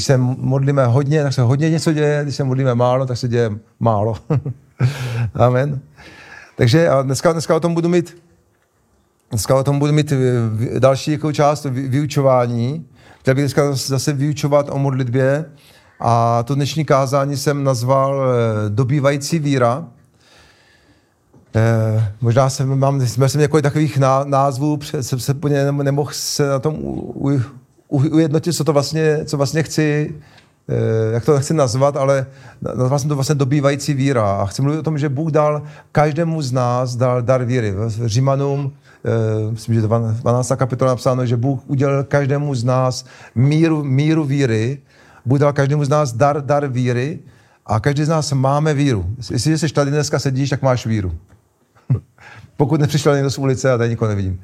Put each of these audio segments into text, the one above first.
Když se modlíme hodně, tak se hodně něco děje, když se modlíme málo, tak se děje málo. Amen. Takže a dneska, dneska o tom budu mít Dneska o tom budu mít eh, další jako část vyučování. Chtěl bych dneska zase vyučovat o modlitbě a to dnešní kázání jsem nazval eh, Dobývající víra. Eh, možná jsem, mám, jsem několik takových názvů, jsem se úplně nemohl se na tom u, u, ujednotit, co to vlastně, co vlastně chci, eh, jak to chci nazvat, ale nazval jsem to vlastně dobývající víra. A chci mluvit o tom, že Bůh dal každému z nás dal dar víry. V Římanům, eh, myslím, že 12. kapitola napsáno, že Bůh udělal každému z nás míru, míru víry, Bůh dal každému z nás dar, dar víry a každý z nás máme víru. Jestli jsi tady dneska sedíš, tak máš víru. Pokud nepřišel někdo z ulice a tady nikoho nevidím.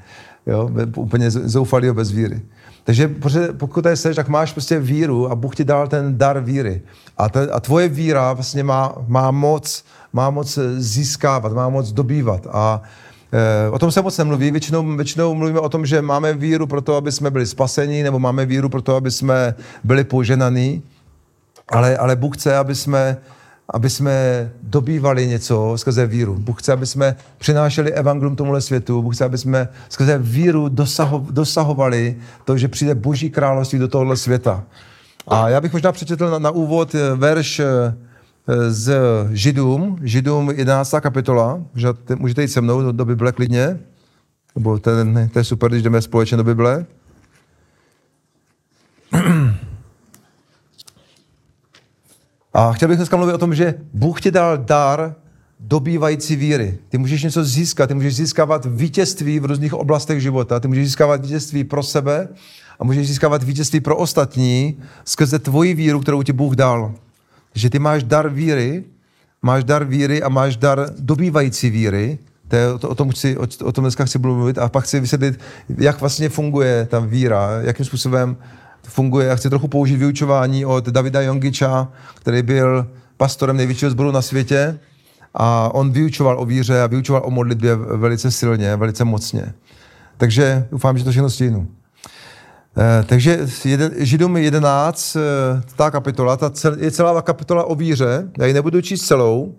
Jo, úplně zoufalý bez víry. Takže pokud tady seš, tak máš prostě víru a Bůh ti dal ten dar víry. A, te, a tvoje víra vlastně má, má moc, má moc získávat, má moc dobývat. A e, o tom se moc nemluví. Většinou, většinou mluvíme o tom, že máme víru pro to, aby jsme byli spaseni, nebo máme víru pro to, aby jsme byli poženaní. Ale, ale Bůh chce, aby jsme aby jsme dobývali něco skrze víru. Bůh chce, aby jsme přinášeli evangelium tomuhle světu. Bůh chce, aby jsme skrze víru dosaho, dosahovali to, že přijde Boží království do tohohle světa. A já bych možná přečetl na, na úvod eh, verš eh, z Židům, Židům 11. kapitola. Můžete jít se mnou do, do Bible klidně. Nebo to je super, když jdeme společně do Bible. A chtěl bych dneska mluvit o tom, že Bůh ti dal dar dobývající víry. Ty můžeš něco získat, ty můžeš získávat vítězství v různých oblastech života, ty můžeš získávat vítězství pro sebe a můžeš získávat vítězství pro ostatní skrze tvoji víru, kterou ti Bůh dal. Že ty máš dar víry, máš dar víry a máš dar dobývající víry, to je, o, tom chci, o, tom dneska chci mluvit a pak chci vysvětlit, jak vlastně funguje ta víra, jakým způsobem funguje. Já chci trochu použít vyučování od Davida Jongiča, který byl pastorem největšího sboru na světě a on vyučoval o víře a vyučoval o modlitbě velice silně, velice mocně. Takže doufám, že to všechno stínu. Eh, takže Židům 11, eh, ta kapitola, ta cel, je celá kapitola o víře, já ji nebudu číst celou,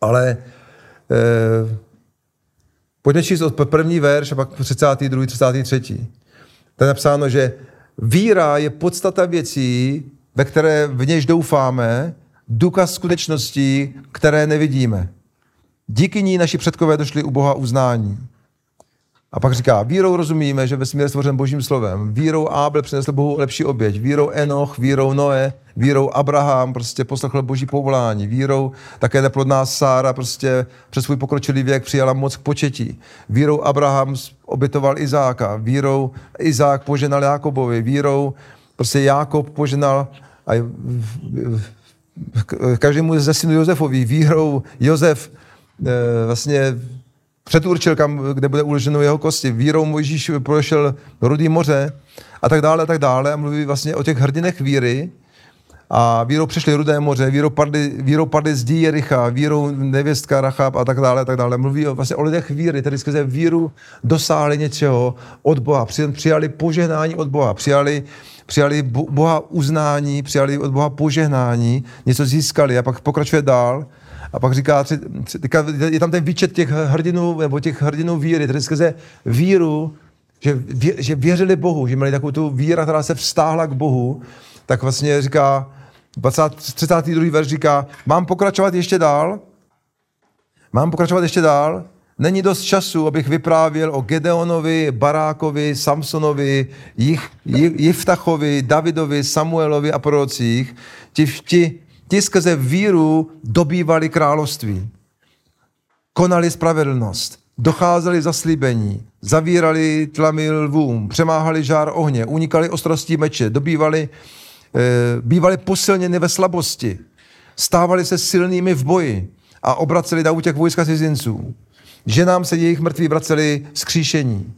ale eh, pojďme číst od první verš a pak 32. 33. Tam je napsáno, že Víra je podstata věcí, ve které v něž doufáme, důkaz skutečností, které nevidíme. Díky ní naši předkové došli u Boha uznání. A pak říká, vírou rozumíme, že vesmír je stvořen božím slovem. Vírou Abel přinesl Bohu lepší oběť. Vírou Enoch, vírou Noé, vírou Abraham prostě poslechl boží povolání. Vírou také neplodná Sára prostě přes svůj pokročilý věk přijala moc k početí. Vírou Abraham obětoval Izáka. Vírou Izák poženal Jákobovi. Vírou prostě Jákob poženal a každému ze synu Josefovi. Vírou Josef eh, vlastně předurčil, kam, kde bude uloženo jeho kosti. Vírou Mojžíš prošel rudý moře a tak dále a tak dále a mluví vlastně o těch hrdinech víry, a vírou přešli Rudé moře, vírou padly, vírou padly zdí Jericha, vírou nevěstka Rachab a tak dále, a tak dále. Mluví o, vlastně o lidech víry, tedy skrze víru dosáhli něčeho od Boha, přijali požehnání od Boha, přijali, přijali Boha uznání, přijali od Boha požehnání, něco získali a pak pokračuje dál a pak říká, je tam ten výčet těch hrdinů, nebo těch hrdinů víry, tedy skrze víru, že, vě, že věřili Bohu, že měli takovou tu víra, která se vztáhla k Bohu, tak vlastně říká, 20, 32. verš říká, mám pokračovat ještě dál? Mám pokračovat ještě dál? Není dost času, abych vyprávěl o Gedeonovi, Barákovi, Samsonovi, Jich, Jiftachovi, Davidovi, Samuelovi a prorocích. Ti, ti, ti skrze víru dobývali království. Konali spravedlnost, docházeli zaslíbení, zavírali tlamy lvům, přemáhali žár ohně, unikali ostrostí meče, dobývali Eh, bývali posilněni ve slabosti, stávali se silnými v boji a obraceli na útěk vojska cizinců. Ženám se jejich mrtví vraceli z kříšení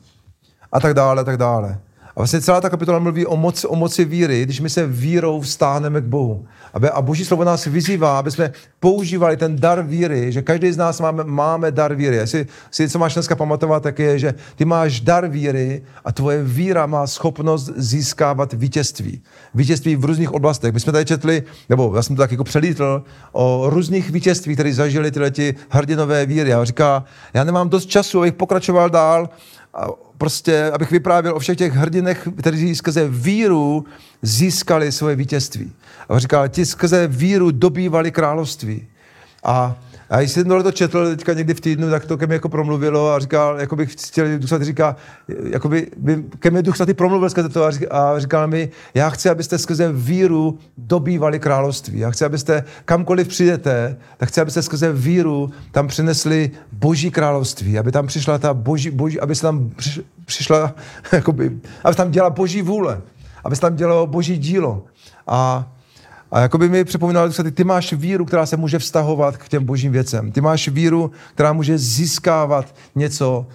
a tak dále, a tak dále. A vlastně celá ta kapitola mluví o moci, o moci víry, když my se vírou vstáhneme k Bohu. Aby, a Boží slovo nás vyzývá, aby jsme používali ten dar víry, že každý z nás máme, máme dar víry. Jestli si co máš dneska pamatovat, tak je, že ty máš dar víry a tvoje víra má schopnost získávat vítězství. Vítězství v různých oblastech. My jsme tady četli, nebo já jsem to tak jako přelítl, o různých vítězství, které zažili tyhle ti hrdinové víry. A říká, já nemám dost času, abych pokračoval dál, a prostě, abych vyprávěl o všech těch hrdinech, kteří skrze víru získali svoje vítězství. A říkal, ti skrze víru dobývali království. A a když jsem to četl teďka někdy v týdnu, tak to ke mně jako promluvilo a říkal, jako bych chtěl, Duch Svatý říká, jako by, by ke mně Duch Svatý promluvil skrze to a říkal mi, já chci, abyste skrze víru dobývali království. Já chci, abyste kamkoliv přijdete, tak chci, abyste skrze víru tam přinesli boží království, aby tam přišla ta boží, boží aby se tam přišla, jakoby, aby tam dělala boží vůle, aby se tam dělalo boží dílo. A a jako by mi připomínal, že ty máš víru, která se může vztahovat k těm božím věcem. Ty máš víru, která může získávat něco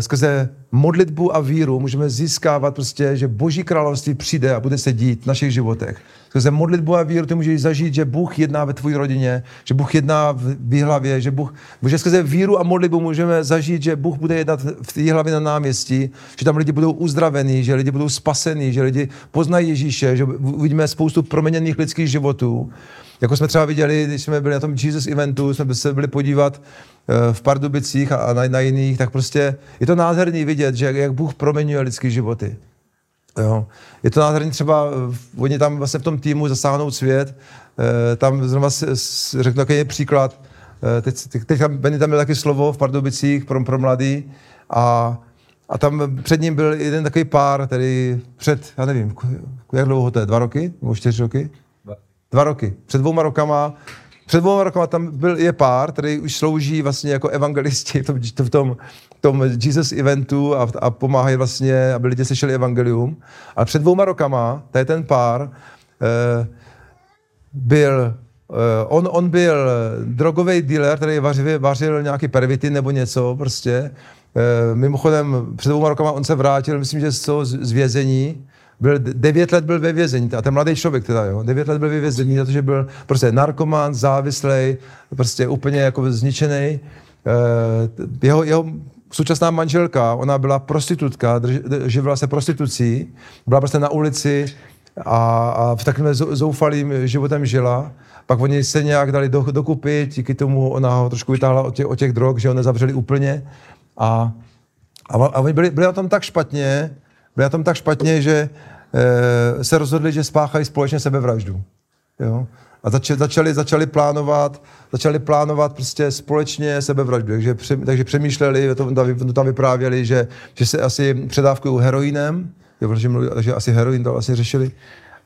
skrze modlitbu a víru můžeme získávat prostě, že Boží království přijde a bude se dít v našich životech. Skrze modlitbu a víru ty můžeš zažít, že Bůh jedná ve tvojí rodině, že Bůh jedná v výhlavě, že Bůh, že skrze víru a modlitbu můžeme zažít, že Bůh bude jednat v té hlavě na náměstí, že tam lidi budou uzdravení, že lidi budou spasení, že lidi poznají Ježíše, že uvidíme spoustu proměněných lidských životů. Jako jsme třeba viděli, když jsme byli na tom Jesus eventu, jsme se byli podívat eh, v Pardubicích a na, na jiných, tak prostě je to nádherný vidět, že jak Bůh proměňuje lidské životy. Jo. Je to nádherný třeba, eh, oni tam vlastně v tom týmu zasáhnout svět, eh, tam zrovna řeknu takový příklad, teď, teď tam, Benny tam měl taky slovo v Pardubicích pro, pro mladý a, a tam před ním byl jeden takový pár, který před, já nevím, jak dlouho to je, dva roky nebo čtyři roky? Dva roky. Před dvouma rokama před dvouma rokama tam byl, je pár, který už slouží vlastně jako evangelisti v tom, v tom, v tom Jesus eventu a, a pomáhají vlastně, aby lidi slyšeli evangelium. A před dvouma rokama, tady ten pár, eh, byl eh, On, on byl drogový dealer, který vařil, vařil nějaký pervitin nebo něco prostě. Eh, mimochodem, před dvouma rokama on se vrátil, myslím, že z, z vězení byl devět let byl ve vězení, a ten mladý člověk teda, jo, devět let byl ve vězení, protože byl prostě narkoman, závislý, prostě úplně jako zničený. Eh, jeho, jeho současná manželka, ona byla prostitutka, živila se prostitucí, byla prostě na ulici a, a v takovém zoufalým životem žila. Pak oni se nějak dali do, dokupy, díky tomu ona ho trošku vytáhla od těch, od těch drog, že ho nezavřeli úplně. A, a, a oni byli, byli na tom tak špatně, byli na tom tak špatně, že e, se rozhodli, že spáchají společně sebevraždu. Jo? A začali, začali, začali plánovat, začali plánovat prostě společně sebevraždu. Takže, pře, takže přemýšleli, to, to tam vyprávěli, že, že se asi předávkují heroinem, jo, protože mluví, takže asi heroin to asi řešili.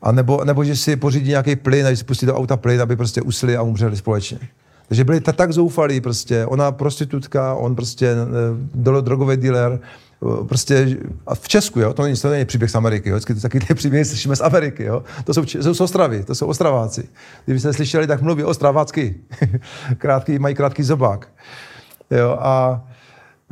A nebo, nebo že si pořídí nějaký plyn a že si pustí do auta plyn, aby prostě usli a umřeli společně. Takže byli tak zoufalí prostě. Ona prostitutka, on prostě e, drogový dealer, prostě a v Česku, jo, to není, to není příběh z Ameriky, jo, vždycky taky ty příběhy slyšíme z Ameriky, jo, to jsou, to jsou Ostravy, to jsou Ostraváci. Kdybyste slyšeli, tak mluví ostravácky, krátký, mají krátký zobák, jo, a,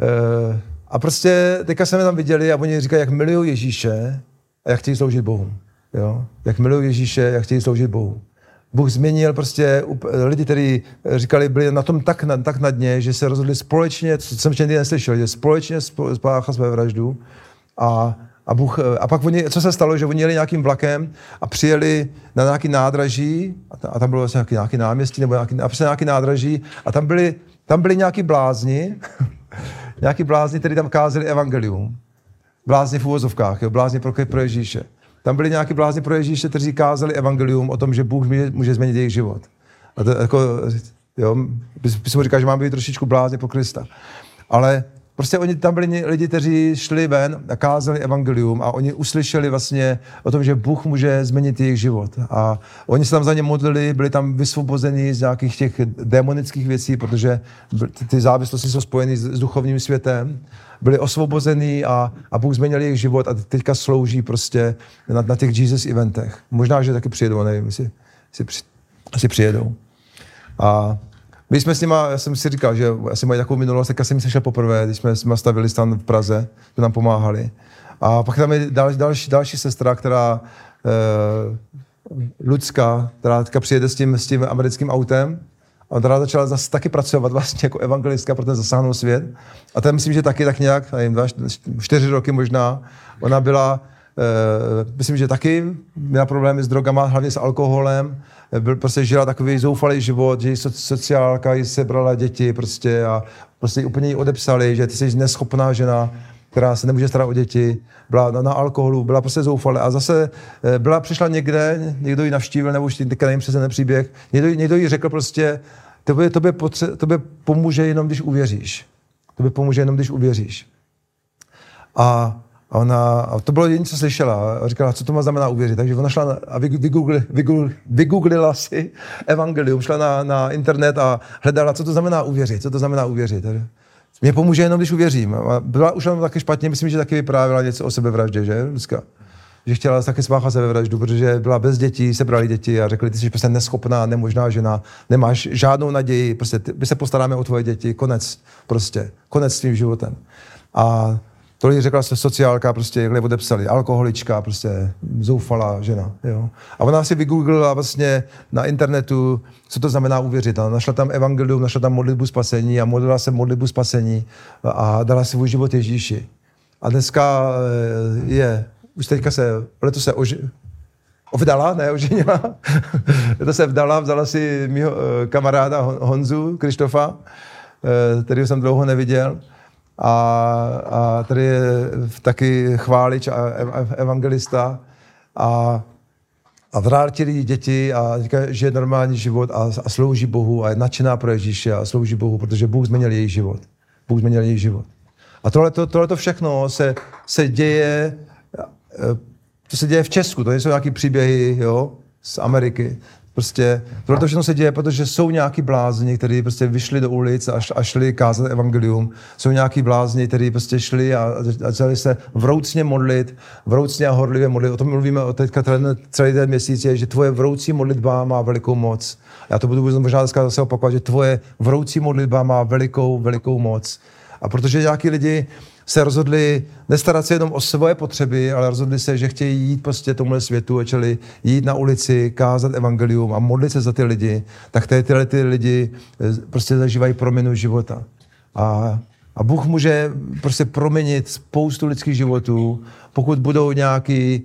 e, a prostě teďka jsme tam viděli a oni říkají, jak milují Ježíše a jak chtějí sloužit Bohu, jo, jak milují Ježíše, jak chtějí sloužit Bohu. Bůh změnil prostě lidi, kteří říkali, byli na tom tak na, tak na dně, že se rozhodli společně, co jsem ještě neslyšel, že společně spáchal své vraždu a, a, Bůh, a pak oni, co se stalo, že oni jeli nějakým vlakem a přijeli na nějaký nádraží a, a tam bylo vlastně nějaký, nějaký náměstí nebo nějaký, a nějaký nádraží a tam byli, tam byli nějaký blázni, nějaký blázni, kteří tam kázali evangelium. Blázni v úvozovkách, jo, blázni pro, pro Ježíše. Tam byli nějaký blázni pro Ježíše, kteří kázali evangelium o tom, že Bůh může změnit jejich život. A to jako, jo, bys mu říkal, že mám být trošičku blázni pro Krista. Ale prostě oni tam byli lidi, kteří šli ven a kázali evangelium a oni uslyšeli vlastně o tom, že Bůh může změnit jejich život. A oni se tam za ně modlili, byli tam vysvobozeni z nějakých těch demonických věcí, protože ty závislosti jsou spojeny s duchovním světem byli osvobození a, a Bůh změnil jejich život a teďka slouží prostě na, na těch Jesus eventech. Možná, že taky přijedou, nevím, jestli, jestli, při, asi přijedou. A My jsme s nima, já jsem si říkal, že asi mají takovou minulost, tak jsem sešel poprvé, když jsme, jsme stavili stan v Praze, jsme nám pomáhali. A pak tam je další, další, další sestra, která eh, Lucka, která teďka přijede s tím, s tím americkým autem, a ona začala zase taky pracovat vlastně jako evangelistka pro ten zasáhnout svět. A to myslím, že taky tak nějak, nevím, dva, čtyři roky možná, ona byla, myslím, že taky měla problémy s drogama, hlavně s alkoholem, byl, prostě žila takový zoufalý život, že sociálka jí sebrala děti prostě a prostě úplně jí odepsali, že ty jsi neschopná žena, která se nemůže starat o děti, byla na, na alkoholu, byla prostě zoufalá a zase eh, byla, přišla někde, někdo ji navštívil, nebo už teďka nevím přesně ten příběh, někdo, někdo jí řekl prostě, tobě, tobě, potře- tobě pomůže jenom, když uvěříš. Tobě pomůže jenom, když uvěříš. A a ona, a to bylo jediné, co slyšela. A říkala, co to má znamená uvěřit. Takže ona šla a vygooglila, vygooglila si evangelium, šla na, na internet a hledala, co to znamená uvěřit, co to znamená uvěřit. Mě pomůže jenom, když uvěřím. A byla už jenom taky špatně, myslím, že taky vyprávěla něco o sebevraždě, že? Dneska. Že chtěla taky spáchat sebevraždu, protože byla bez dětí, sebrali děti a řekli, ty jsi prostě neschopná, nemožná žena, nemáš žádnou naději, prostě my se postaráme o tvoje děti, konec, prostě, konec s tvým životem. A to řekla se sociálka, prostě jakhle odepsali, alkoholička, prostě zoufalá žena. Jo. A ona si vygooglila vlastně na internetu, co to znamená uvěřit. A našla tam evangelium, našla tam modlitbu spasení a modlila se modlitbu spasení a dala si svůj život Ježíši. A dneska eh, je, už teďka se, letos se oži, Vdala, ne, oženila. to se vdala, vzala si mýho eh, kamaráda Honzu, Krištofa, eh, který jsem dlouho neviděl a, a tady je taky chválič a evangelista a, a vrátili děti a říká, žije normální život a, a slouží Bohu a je nadšená pro Ježíše a slouží Bohu, protože Bůh změnil její život. Bůh změnil její život. A tohle to všechno se, se děje, e, to se děje v Česku, to nejsou nějaké příběhy jo, z Ameriky. Prostě tohle to všechno se děje, protože jsou nějaký blázni, kteří prostě vyšli do ulic a, a šli kázat evangelium. Jsou nějaký blázni, kteří prostě šli a, a začali se vroucně modlit, vroucně a horlivě modlit. O tom mluvíme o teďka ten, celý ten měsíc, je, že tvoje vroucí modlitba má velikou moc. Já to budu možná dneska zase opakovat, že tvoje vroucí modlitba má velikou, velikou moc. A protože nějaký lidi se rozhodli nestarat se jenom o svoje potřeby, ale rozhodli se, že chtějí jít prostě tomuhle světu, čili jít na ulici, kázat evangelium a modlit se za ty lidi, tak tady tyhle ty lidi eh, prostě zažívají proměnu života. A, a Bůh může prostě proměnit spoustu lidských životů, pokud budou nějaký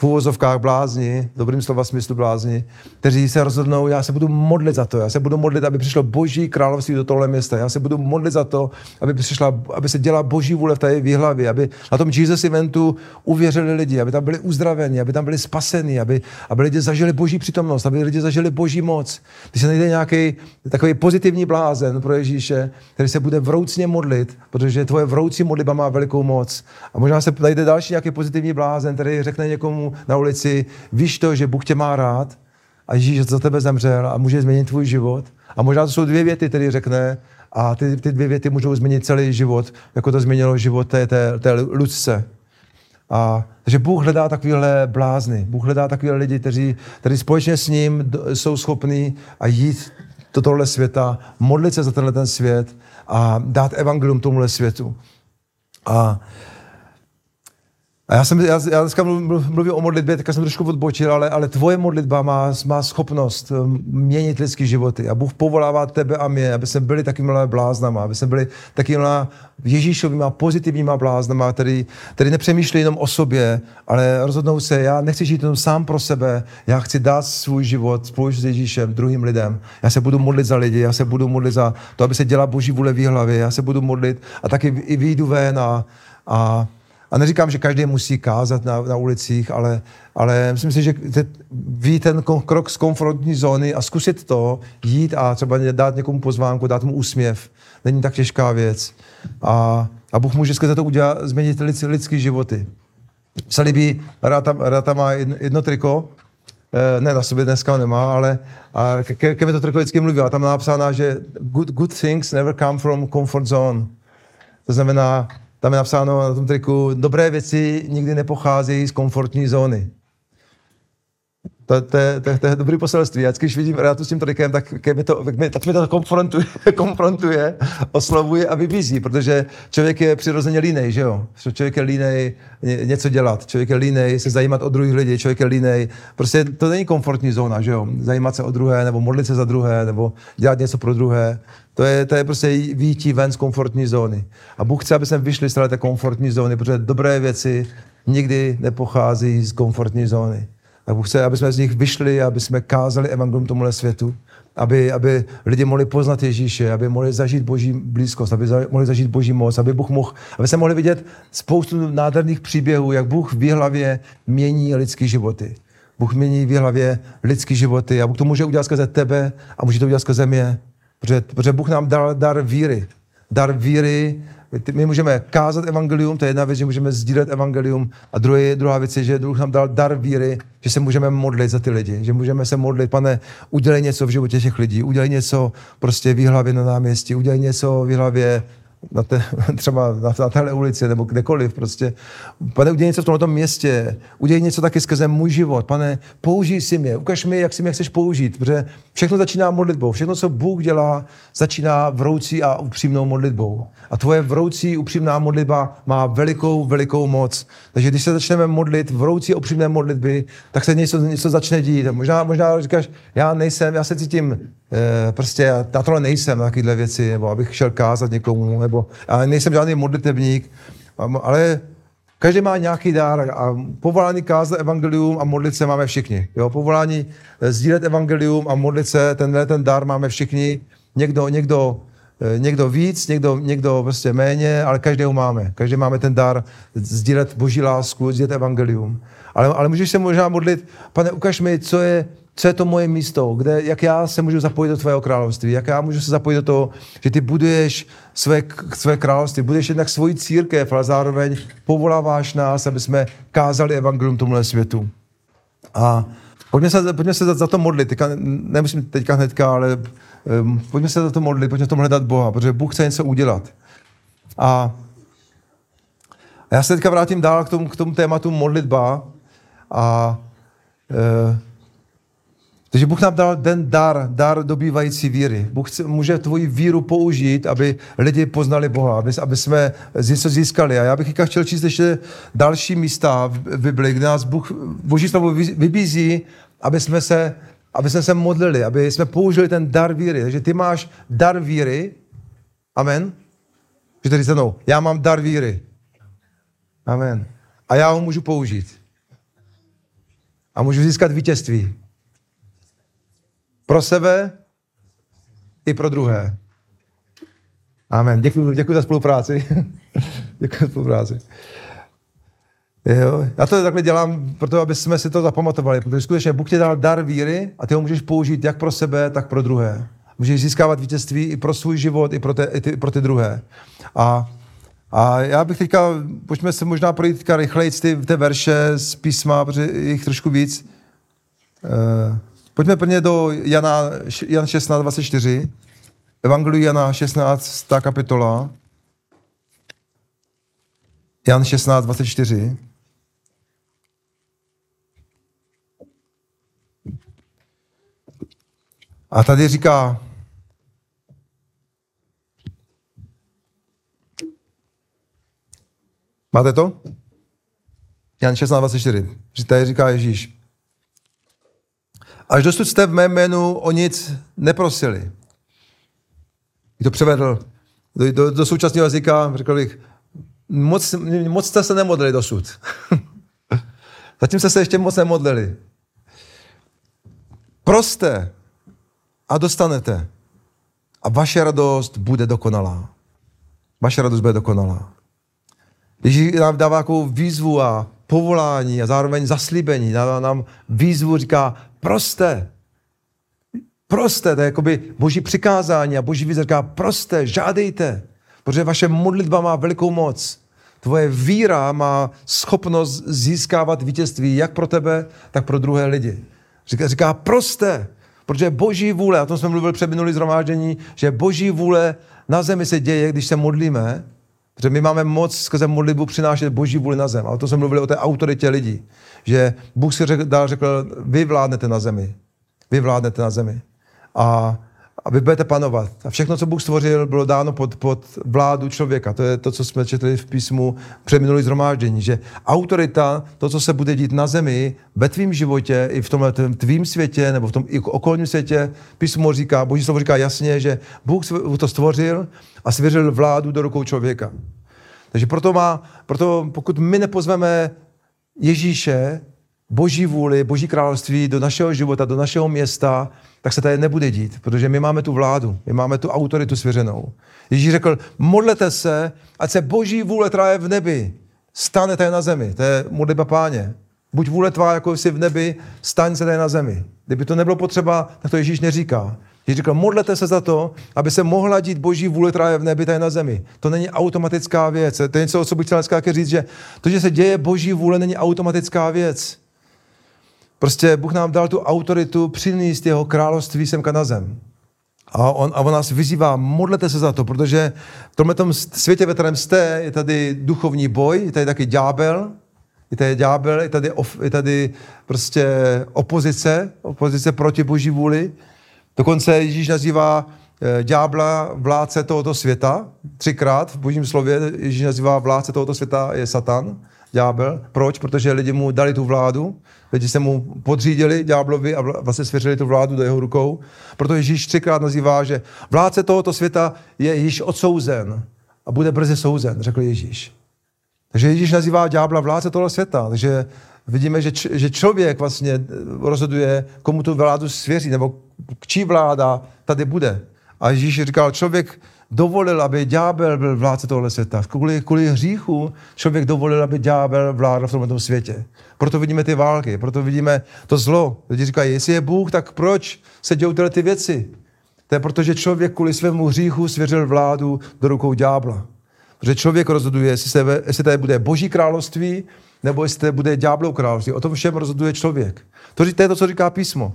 v úvozovkách blázni, dobrým slova smyslu blázni, kteří se rozhodnou, já se budu modlit za to, já se budu modlit, aby přišlo boží království do tohle města, já se budu modlit za to, aby, přišla, aby se dělala boží vůle v té výhlavě, aby na tom Jesus eventu uvěřili lidi, aby tam byli uzdraveni, aby tam byli spaseni, aby, aby lidi zažili boží přítomnost, aby lidi zažili boží moc. Když se najde nějaký takový pozitivní blázen pro Ježíše, který se bude vroucně modlit, protože tvoje vroucí modlitba má velikou moc. A možná se najde další nějaký pozitivní blázen, který řekne někomu, na ulici, víš to, že Bůh tě má rád a Ježíš za tebe zemřel a může změnit tvůj život. A možná to jsou dvě věty, které řekne a ty, ty dvě věty můžou změnit celý život, jako to změnilo život té, té, té Lucce. A, takže Bůh hledá takovéhle blázny. Bůh hledá takové lidi, kteří, kteří společně s ním jsou schopní a jít do tohle světa, modlit se za tenhle ten svět a dát evangelium tomuhle světu. A a já, jsem, já, já dneska mluv, mluvím o modlitbě, tak jsem trošku odbočil, ale, ale tvoje modlitba má, má schopnost um, měnit lidské životy. A Bůh povolává tebe a mě, aby jsme byli takými bláznama, aby jsme byli takými Ježíšovými pozitivníma bláznama, který, který nepřemýšlí jenom o sobě, ale rozhodnou se, já nechci žít jenom sám pro sebe, já chci dát svůj život spolu s Ježíšem druhým lidem. Já se budu modlit za lidi, já se budu modlit za to, aby se dělala boží vůle v hlavě, já se budu modlit a taky i výjdu ven a, a a neříkám, že každý musí kázat na, na ulicích, ale, ale myslím si, že ví ten krok z komfortní zóny a zkusit to, jít a třeba dát někomu pozvánku, dát mu úsměv, není tak těžká věc. A, a Bůh může skrze to udělat, změnit lid, lidský životy. Se líbí, Rata, Rata má jedno, jedno triko, eh, ne, na sobě dneska nemá, ale a ke, ke mi to triko vždycky mluví, a tam napsáno, že good, good things never come from comfort zone. To znamená, tam je napsáno na tom triku, dobré věci nikdy nepocházejí z komfortní zóny. To, to, to, to je dobrý poselství. Já když vidím Renátu s tím trikem, tak mě to, tak mě, tak to konfrontuje, konfrontuje, oslovuje a vybízí, protože člověk je přirozeně línej, že jo? Člověk je línej něco dělat, člověk je línej se zajímat o druhých lidí, člověk je línej. Prostě to není komfortní zóna, že jo? Zajímat se o druhé, nebo modlit se za druhé, nebo dělat něco pro druhé. To je, to je prostě výtí ven z komfortní zóny. A Bůh chce, aby jsme vyšli z té komfortní zóny, protože dobré věci nikdy nepochází z komfortní zóny. A Bůh chce, aby jsme z nich vyšli, aby jsme kázali evangelium tomuhle světu, aby, aby lidi mohli poznat Ježíše, aby mohli zažít boží blízkost, aby za, mohli zažít boží moc, aby Bůh mohl, aby se mohli vidět spoustu nádherných příběhů, jak Bůh v hlavě mění lidské životy. Bůh mění v hlavě lidské životy a Bůh to může udělat skrze tebe a může to udělat skrze mě, protože, protože Bůh nám dal dar víry. Dar víry my můžeme kázat evangelium, to je jedna věc, že můžeme sdílet evangelium. A druhá, druhá věc je, že Duch nám dal dar víry, že se můžeme modlit za ty lidi. Že můžeme se modlit, pane, udělej něco v životě těch lidí, udělej něco prostě v hlavě na náměstí, udělej něco v hlavě na te, třeba na, na téhle ulici nebo kdekoliv prostě. Pane, udělej něco v tomto městě, udělej něco taky skrze můj život. Pane, použij si mě, ukaž mi, jak si mě chceš použít, protože všechno začíná modlitbou. Všechno, co Bůh dělá, začíná vroucí a upřímnou modlitbou. A tvoje vroucí, upřímná modlitba má velikou, velikou moc. Takže když se začneme modlit vroucí upřímné modlitby, tak se něco, něco začne dít. Možná, možná říkáš, já nejsem, já se cítím prostě, já, já tohle nejsem na takovéhle věci, nebo abych šel kázat někomu, nebo já nejsem žádný modlitebník, ale Každý má nějaký dár a povolání kázat evangelium a modlit se máme všichni. Jo? Povolání eh, sdílet evangelium a modlit se, tenhle ten dár máme všichni. Někdo, někdo Eh, někdo víc, někdo, někdo prostě méně, ale každého máme. Každý máme ten dar sdílet boží lásku, sdílet evangelium. Ale, ale můžeš se možná modlit, pane, ukaž mi, co je, co je to moje místo, kde, jak já se můžu zapojit do tvého království, jak já můžu se zapojit do toho, že ty buduješ své, své království, budeš jednak svoji církev, ale zároveň povoláváš nás, aby jsme kázali evangelium tomuhle světu. A pojďme se, pojďme se za, za to modlit, teďka, nemusím teďka hnedka, ale um, pojďme se za to modlit, pojďme v tom hledat Boha, protože Bůh chce něco udělat. A já se teďka vrátím dál k tomu, k tomu tématu modlitba. A uh, takže Bůh nám dal ten dar, dar dobývající víry. Bůh chce, může tvoji víru použít, aby lidi poznali Boha, aby, aby jsme něco získali. A já bych chtěl číst ještě další místa v Bibli, kde nás Bůh, Boží slovo vybízí, aby jsme se aby jsme se modlili, aby jsme použili ten dar víry. Takže ty máš dar víry. Amen. Že tady se mnou, já mám dar víry. Amen. A já ho můžu použít. A můžu získat vítězství. Pro sebe i pro druhé. Amen. Děkuji, děkuji za spolupráci. děkuji za spolupráci. Jo, já to takhle dělám, proto aby jsme si to zapamatovali, protože skutečně Bůh ti dal dar víry a ty ho můžeš použít jak pro sebe, tak pro druhé. Můžeš získávat vítězství i pro svůj život, i pro, te, i ty, pro ty druhé. A, a já bych teďka, pojďme se možná projít teďka rychleji ty, ty verše z písma, protože jich trošku víc. Uh, pojďme prvně do Jana, Jan 16, 24. Evangeliu Jana 16, kapitola. Jan 16, 24. A tady říká, máte to? Jan 16.24. Tady říká Ježíš. Až dosud jste v mém jménu o nic neprosili. Když to převedl do, do, do současného jazyka, řekl bych, moc, moc jste se nemodlili dosud. Zatím jste se ještě moc nemodlili. Proste a dostanete. A vaše radost bude dokonalá. Vaše radost bude dokonalá. Ježíš nám dává takovou výzvu a povolání a zároveň zaslíbení. Dává nám výzvu, říká, proste. Proste, to je jakoby boží přikázání a boží výzva říká, proste, žádejte, protože vaše modlitba má velikou moc. Tvoje víra má schopnost získávat vítězství jak pro tebe, tak pro druhé lidi. Říká, říká proste, Protože boží vůle, a tom jsme mluvili před minulý zhromáždění, že boží vůle na zemi se děje, když se modlíme Protože my máme moc skrze modlitbu přinášet boží vůli na zem. A to jsme mluvili o té autoritě lidí. Že Bůh si řekl, dál řekl, vy vládnete na zemi. Vy vládnete na zemi. A a vy budete panovat. A všechno, co Bůh stvořil, bylo dáno pod, pod vládu člověka. To je to, co jsme četli v písmu před minulý zhromáždění, že autorita, to, co se bude dít na zemi, ve tvém životě, i v tomhle tvým světě, nebo v tom i okolním světě, písmo říká, Boží slovo říká jasně, že Bůh to stvořil a svěřil vládu do rukou člověka. Takže proto, má, proto pokud my nepozveme Ježíše, Boží vůli, Boží království do našeho života, do našeho města, tak se tady nebude dít, protože my máme tu vládu, my máme tu autoritu svěřenou. Ježíš řekl, modlete se, ať se boží vůle, která je v nebi, stane tady na zemi. To je modlitba páně. Buď vůle tvá, jako jsi v nebi, staň se tady na zemi. Kdyby to nebylo potřeba, tak to Ježíš neříká. Ježíš říkal, modlete se za to, aby se mohla dít boží vůle, která je v nebi, tady na zemi. To není automatická věc. To je něco, co bych chtěl dneska říct, že to, že se děje boží vůle, není automatická věc. Prostě Bůh nám dal tu autoritu přinést jeho království semka na zem. A on, a on nás vyzývá, modlete se za to, protože v tomhle světě, ve kterém jste, je tady duchovní boj, je tady taky ďábel, je tady ďábel, je tady, je tady prostě opozice, opozice proti boží vůli. Dokonce Ježíš nazývá eh, ďábla vládce tohoto světa. Třikrát v božím slově Ježíš nazývá vládce tohoto světa je Satan, ďábel. Proč? Protože lidi mu dali tu vládu, Lidi se mu podřídili ďáblovi a vlastně svěřili tu vládu do jeho rukou. Proto Ježíš třikrát nazývá, že vládce tohoto světa je již odsouzen a bude brzy souzen, řekl Ježíš. Takže Ježíš nazývá ďábla vládce tohoto světa. Takže vidíme, že, č- že člověk vlastně rozhoduje, komu tu vládu svěří, nebo k čí vláda tady bude. A Ježíš říkal, člověk dovolil, aby ďábel byl vládce tohle světa. Kvůli, kvůli hříchu člověk dovolil, aby ďábel vládl v tomto světě. Proto vidíme ty války, proto vidíme to zlo. Lidi říkají, jestli je Bůh, tak proč se dějou tyhle ty věci? To je proto, že člověk kvůli svému hříchu svěřil vládu do rukou ďábla. Protože člověk rozhoduje, jestli, se, jestli tady bude boží království, nebo jestli tady bude ďáblou království. O tom všem rozhoduje člověk. To, to je to, co říká písmo.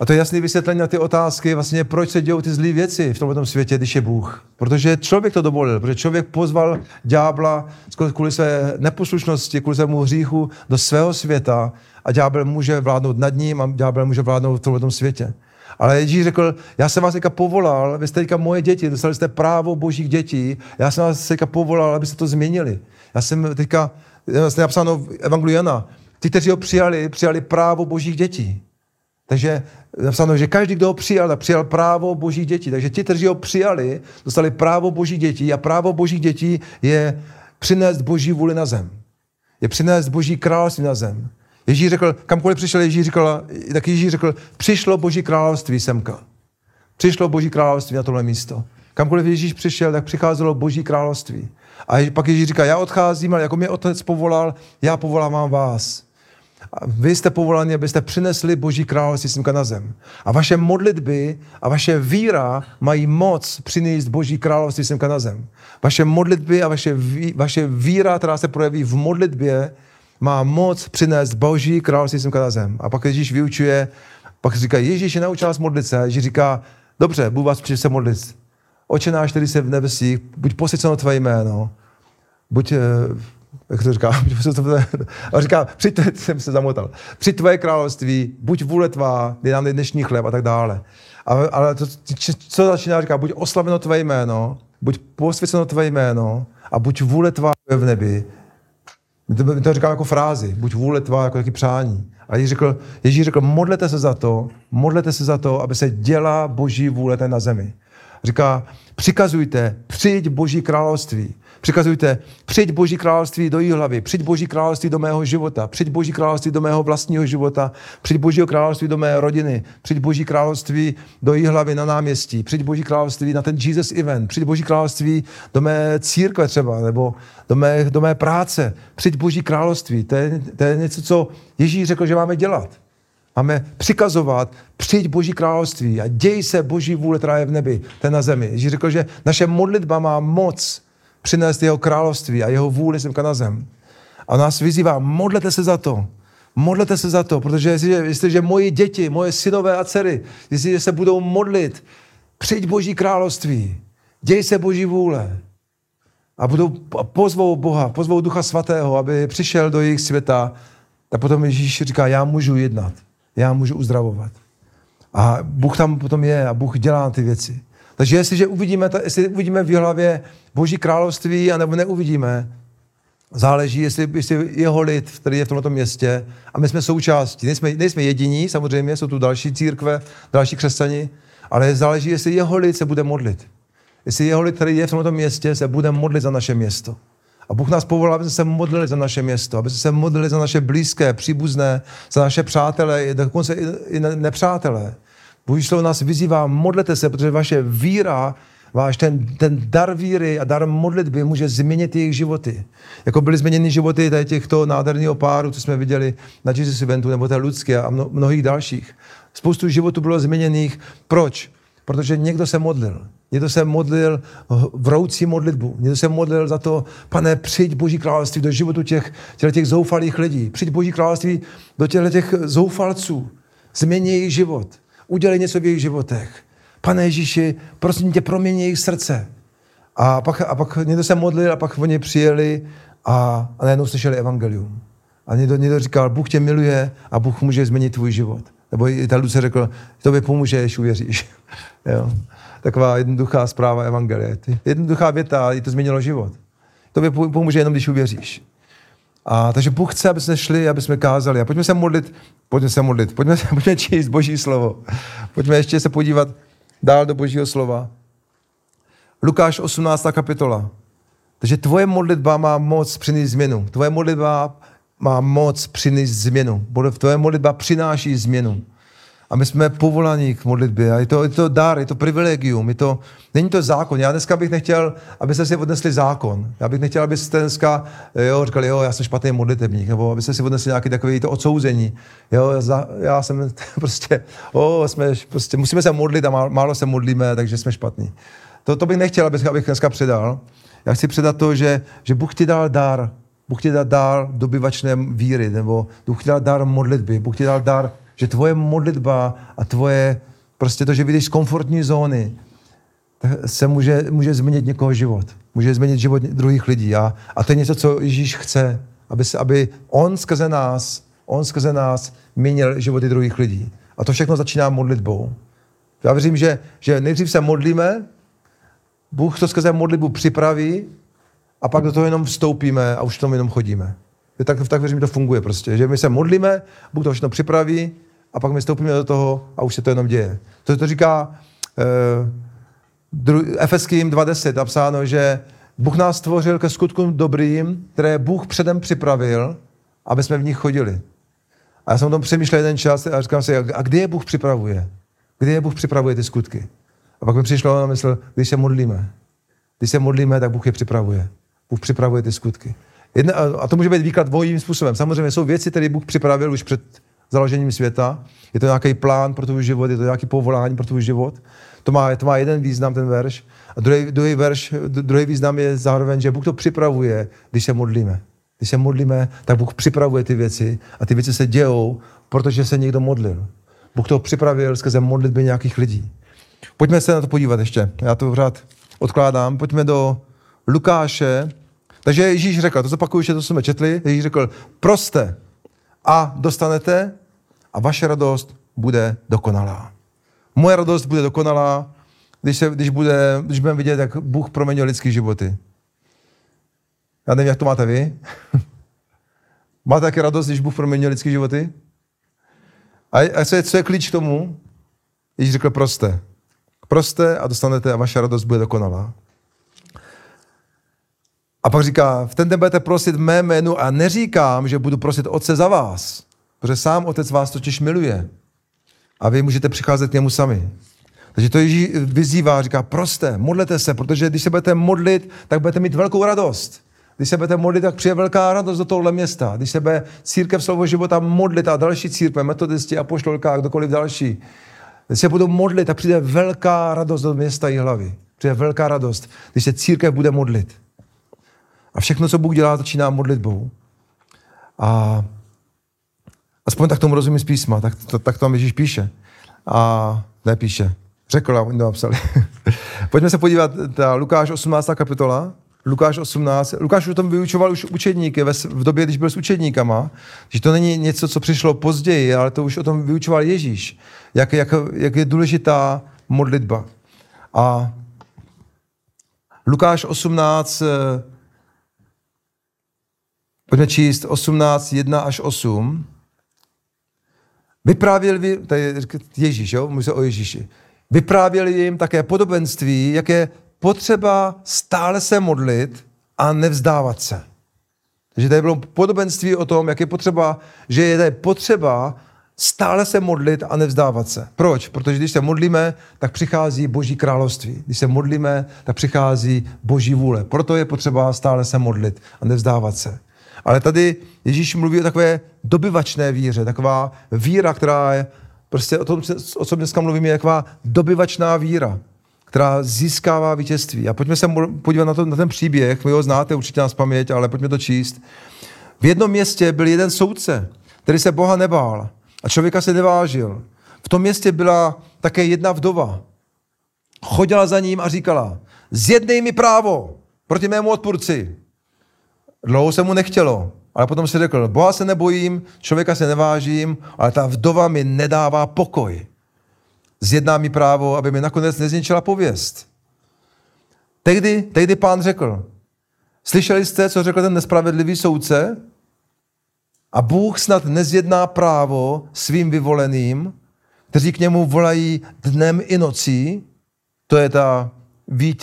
A to je jasný vysvětlení na ty otázky, vlastně proč se dějou ty zlé věci v tomto světě, když je Bůh. Protože člověk to dovolil, protože člověk pozval ďábla kvůli své neposlušnosti, kvůli svému hříchu do svého světa a ďábel může vládnout nad ním a ďábel může vládnout v tomto světě. Ale Ježíš řekl, já jsem vás teďka povolal, vy jste teďka moje děti, dostali jste právo božích dětí, já jsem vás teďka povolal, abyste to změnili. Já jsem teďka, vlastně napsáno v Evangeliu Jana, ty, kteří ho přijali, přijali právo božích dětí. Takže napsáno, že každý, kdo ho přijal, tak přijal právo boží dětí. Takže ti, kteří ho přijali, dostali právo boží dětí a právo božích dětí je přinést boží vůli na zem. Je přinést boží království na zem. Ježíš řekl, kamkoliv přišel Ježíš řekl, tak Ježíš řekl, přišlo boží království semka. Přišlo boží království na tohle místo. Kamkoliv Ježíš přišel, tak přicházelo boží království. A pak Ježíš říká, já odcházím, ale jako mě otec povolal, já povolávám vás. Vy jste povoláni, abyste přinesli Boží království semka na zem. A vaše modlitby a vaše víra mají moc přinést Boží království semka na zem. Vaše modlitby a vaše, ví, vaše víra, která se projeví v modlitbě, má moc přinést Boží království semka na zem. A pak Ježíš vyučuje, pak říká, Ježíš je naučil nás modlit se. Ježíš říká, dobře, Bůh vás se modlit. Oče náš, který se v nebesích, buď posvěceno tvé jméno, buď eh, jak to říká, a říká, přijď, jsem se zamotal, při tvoje království, buď vůle tvá, dej nám dnešní chleb a tak dále. Ale, ale to, co začíná, říká, buď oslaveno tvé jméno, buď posvěceno tvé jméno a buď vůle tvá v nebi. My to říká jako frázi, buď vůle tvá jako taky přání. A Ježíš řekl, Ježíš řekl, modlete se za to, modlete se za to, aby se děla boží vůle tady na zemi. Říká, přikazujte, přijď boží království. Přikazujte, přijď Boží království do hlavy, přijď Boží království do mého života, přijď Boží království do mého vlastního života, přijď Božího království do mé rodiny, přijď Boží království do hlavy na náměstí, přijď Boží království na ten Jesus event, přijď Boží království do mé církve třeba, nebo do mé, do mé práce, přijď Boží království. To je, to je něco, co Ježíš řekl, že máme dělat. Máme přikazovat, přijď Boží království a děj se Boží vůle, která je v nebi, ten na zemi. Ježíš řekl, že naše modlitba má moc přinést jeho království a jeho vůli semka na zem. A nás vyzývá, modlete se za to. Modlete se za to, protože jestliže, jestliže moji děti, moje synové a dcery, jestliže se budou modlit, přijď Boží království, děj se Boží vůle. a budou a pozvou Boha, pozvou Ducha Svatého, aby přišel do jejich světa, tak potom Ježíš říká, já můžu jednat, já můžu uzdravovat. A Bůh tam potom je a Bůh dělá ty věci. Takže jestliže uvidíme, jestli uvidíme v hlavě Boží království, anebo neuvidíme, záleží, jestli, jestli jeho lid, který je v tomto městě, a my jsme součástí. Nejsme, nejsme jediní, samozřejmě, jsou tu další církve, další křesťani, ale záleží, jestli jeho lid se bude modlit. Jestli jeho lid, který je v tomto městě, se bude modlit za naše město. A Bůh nás povolá, aby jsme se modlili za naše město, aby jsme se modlili za naše blízké, příbuzné, za naše přátelé, dokonce i nepřátelé. Bůh slovo nás vyzývá, modlete se, protože vaše víra, váš ten, ten dar víry a dar modlitby může změnit jejich životy. Jako byly změněny životy tady těchto nádherného páru, co jsme viděli na Jesus Eventu, nebo té lidské a mno, mnohých dalších. Spoustu životů bylo změněných. Proč? Protože někdo se modlil. Někdo se modlil vroucí modlitbu. Někdo se modlil za to, pane, přijď Boží království do životu těch, těch, zoufalých lidí. Přijď Boží království do těch, zoufalců. Změň jejich život. Udělej něco v jejich životech. Pane Ježíši, prosím tě, proměň jejich srdce. A pak, a pak někdo se modlil a pak oni přijeli a, a najednou slyšeli evangelium. A někdo, někdo říkal, Bůh tě miluje a Bůh může změnit tvůj život. Nebo i ta Luce řekl, tobě pomůže, když uvěříš. jo. Taková jednoduchá zpráva evangelie. Jednoduchá věta, a to změnilo život. Tobě pomůže jenom, když uvěříš. A, takže Bůh chce, aby jsme šli, aby jsme kázali. A pojďme se modlit, pojďme se modlit, pojďme, pojďme číst Boží slovo. Pojďme ještě se podívat dál do Božího slova. Lukáš 18. kapitola. Takže tvoje modlitba má moc přinést změnu. Tvoje modlitba má moc přinést změnu. Tvoje modlitba přináší změnu. A my jsme povolaní k modlitbě. A je to, je to dar, je to privilegium, je to, není to zákon. Já dneska bych nechtěl, abyste si odnesli zákon. Já bych nechtěl, abyste dneska jo, říkali, jo, já jsem špatný modlitebník, nebo abyste si odnesli nějaké takové to odsouzení. Jo, já, já jsem prostě, o, jsme, prostě, musíme se modlit a málo, málo se modlíme, takže jsme špatní. To, to bych nechtěl, abych, abych dneska předal. Já chci předat to, že, že Bůh ti dal dar, Bůh ti dal dar dobyvačné víry, nebo Bůh ti dal dar modlitby, Bůh ti dal dar že tvoje modlitba a tvoje, prostě to, že vyjdeš z komfortní zóny, se může, může změnit někoho život. Může změnit život druhých lidí. A, a to je něco, co Ježíš chce, aby, se, aby on skrze nás, on skrze nás měnil životy druhých lidí. A to všechno začíná modlitbou. Já věřím, že, že nejdřív se modlíme, Bůh to skrze modlitbu připraví a pak do toho jenom vstoupíme a už v tom jenom chodíme. Tak, tak věřím, že to funguje prostě. Že my se modlíme, Bůh to všechno připraví a pak my vstoupíme do toho a už se to jenom děje. To, to říká dru, Efeským 2.10 napsáno, že Bůh nás stvořil ke skutkům dobrým, které Bůh předem připravil, aby jsme v nich chodili. A já jsem o tom přemýšlel jeden čas a říkám si, a kdy je Bůh připravuje? Kdy je Bůh připravuje ty skutky? A pak mi přišlo na mysl, když se modlíme. Když se modlíme, tak Bůh je připravuje. Bůh připravuje ty skutky. Jedna, a to může být výklad dvojím způsobem. Samozřejmě jsou věci, které Bůh připravil už před založením světa. Je to nějaký plán pro tvůj život, je to nějaký povolání pro tvůj život. To má, to má jeden význam, ten verš. A druhý, druhý, verš, druhý význam je zároveň, že Bůh to připravuje, když se modlíme. Když se modlíme, tak Bůh připravuje ty věci a ty věci se dějou, protože se někdo modlil. Bůh to připravil skrze modlitby nějakých lidí. Pojďme se na to podívat ještě. Já to pořád odkládám. Pojďme do Lukáše. Takže Ježíš řekl, to zopakuju, že to jsme četli, Ježíš řekl, proste a dostanete a vaše radost bude dokonalá. Moje radost bude dokonalá, když, se, když, bude, když budeme vidět, jak Bůh proměnil lidské životy. Já nevím, jak to máte vy. máte také radost, když Bůh proměnil lidské životy? A, a co, je, co je klíč k tomu? Ježíš řekl proste. Proste a dostanete a vaše radost bude dokonalá. A pak říká, v ten den budete prosit mé jménu a neříkám, že budu prosit Otce za vás, protože sám Otec vás totiž miluje. A vy můžete přicházet k němu sami. Takže to Ježíš vyzývá, říká, proste, modlete se, protože když se budete modlit, tak budete mít velkou radost. Když se budete modlit, tak přijde velká radost do tohohle města. Když se bude církev slovo života modlit a další církve, metodisti, apoštolka, kdokoliv další, když se budou modlit, tak přijde velká radost do města i hlavy. Přijde velká radost, když se církev bude modlit. A všechno, co Bůh dělá, začíná modlitbou. A aspoň tak tomu rozumím z písma, tak, to, tak to tam Ježíš píše. A nepíše. Řekl, a oni to napsali. Pojďme se podívat, ta Lukáš 18. kapitola. Lukáš 18. Lukáš o tom vyučoval už učedníky ve, v době, když byl s učedníkama, že to není něco, co přišlo později, ale to už o tom vyučoval Ježíš, jak, jak, jak je důležitá modlitba. A Lukáš 18, eh, pojďme číst 18, 1 až 8. Vyprávěl, to je Ježíš, jo? mluví se o Ježíši. Vyprávěl jim také podobenství, jak je potřeba stále se modlit a nevzdávat se. Takže tady bylo podobenství o tom, jak je potřeba, že je potřeba stále se modlit a nevzdávat se. Proč? Protože když se modlíme, tak přichází Boží království. Když se modlíme, tak přichází Boží vůle. Proto je potřeba stále se modlit a nevzdávat se. Ale tady Ježíš mluví o takové dobyvačné víře, taková víra, která je prostě o tom, o čem dneska mluvím, je taková dobyvačná víra, která získává vítězství. A pojďme se podívat na, to, na ten příběh, vy ho znáte určitě nás paměť, ale pojďme to číst. V jednom městě byl jeden soudce, který se Boha nebál a člověka se nevážil. V tom městě byla také jedna vdova. Chodila za ním a říkala, zjednej mi právo proti mému odpůrci. Dlouho se mu nechtělo, ale potom si řekl, Boha se nebojím, člověka se nevážím, ale ta vdova mi nedává pokoj. Zjedná mi právo, aby mi nakonec nezničila pověst. Tehdy, tehdy pán řekl, slyšeli jste, co řekl ten nespravedlivý soudce? A Bůh snad nezjedná právo svým vyvoleným, kteří k němu volají dnem i nocí. To je ta výjít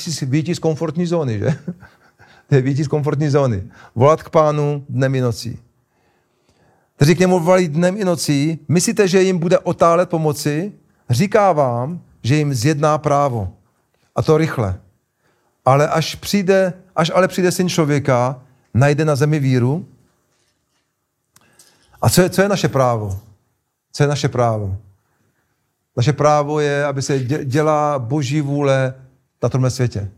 z komfortní zóny, že? Výjít z komfortní zóny. Volat k pánu dnem i nocí. Kteří k němu volají dnem i nocí, myslíte, že jim bude otálet pomoci? Říká vám, že jim zjedná právo. A to rychle. Ale až přijde, až ale přijde syn člověka, najde na zemi víru, a co je, co je naše právo? Co je naše právo? Naše právo je, aby se dělá boží vůle na tomhle světě.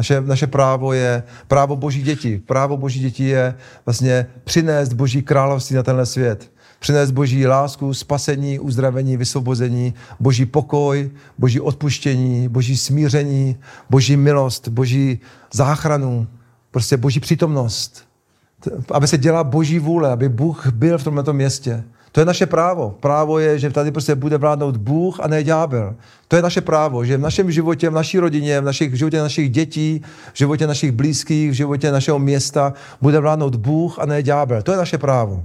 Naše, naše právo je právo boží dětí. Právo boží dětí je vlastně přinést boží království na tenhle svět. Přinést boží lásku, spasení, uzdravení, vysvobození, boží pokoj, boží odpuštění, boží smíření, boží milost, boží záchranu, prostě boží přítomnost aby se dělala boží vůle, aby Bůh byl v tomto městě. To je naše právo. Právo je, že tady prostě bude vládnout Bůh a ne ďábel. To je naše právo, že v našem životě, v naší rodině, v, našich, v životě našich dětí, v životě našich blízkých, v životě našeho města bude vládnout Bůh a ne ďábel. To je naše právo.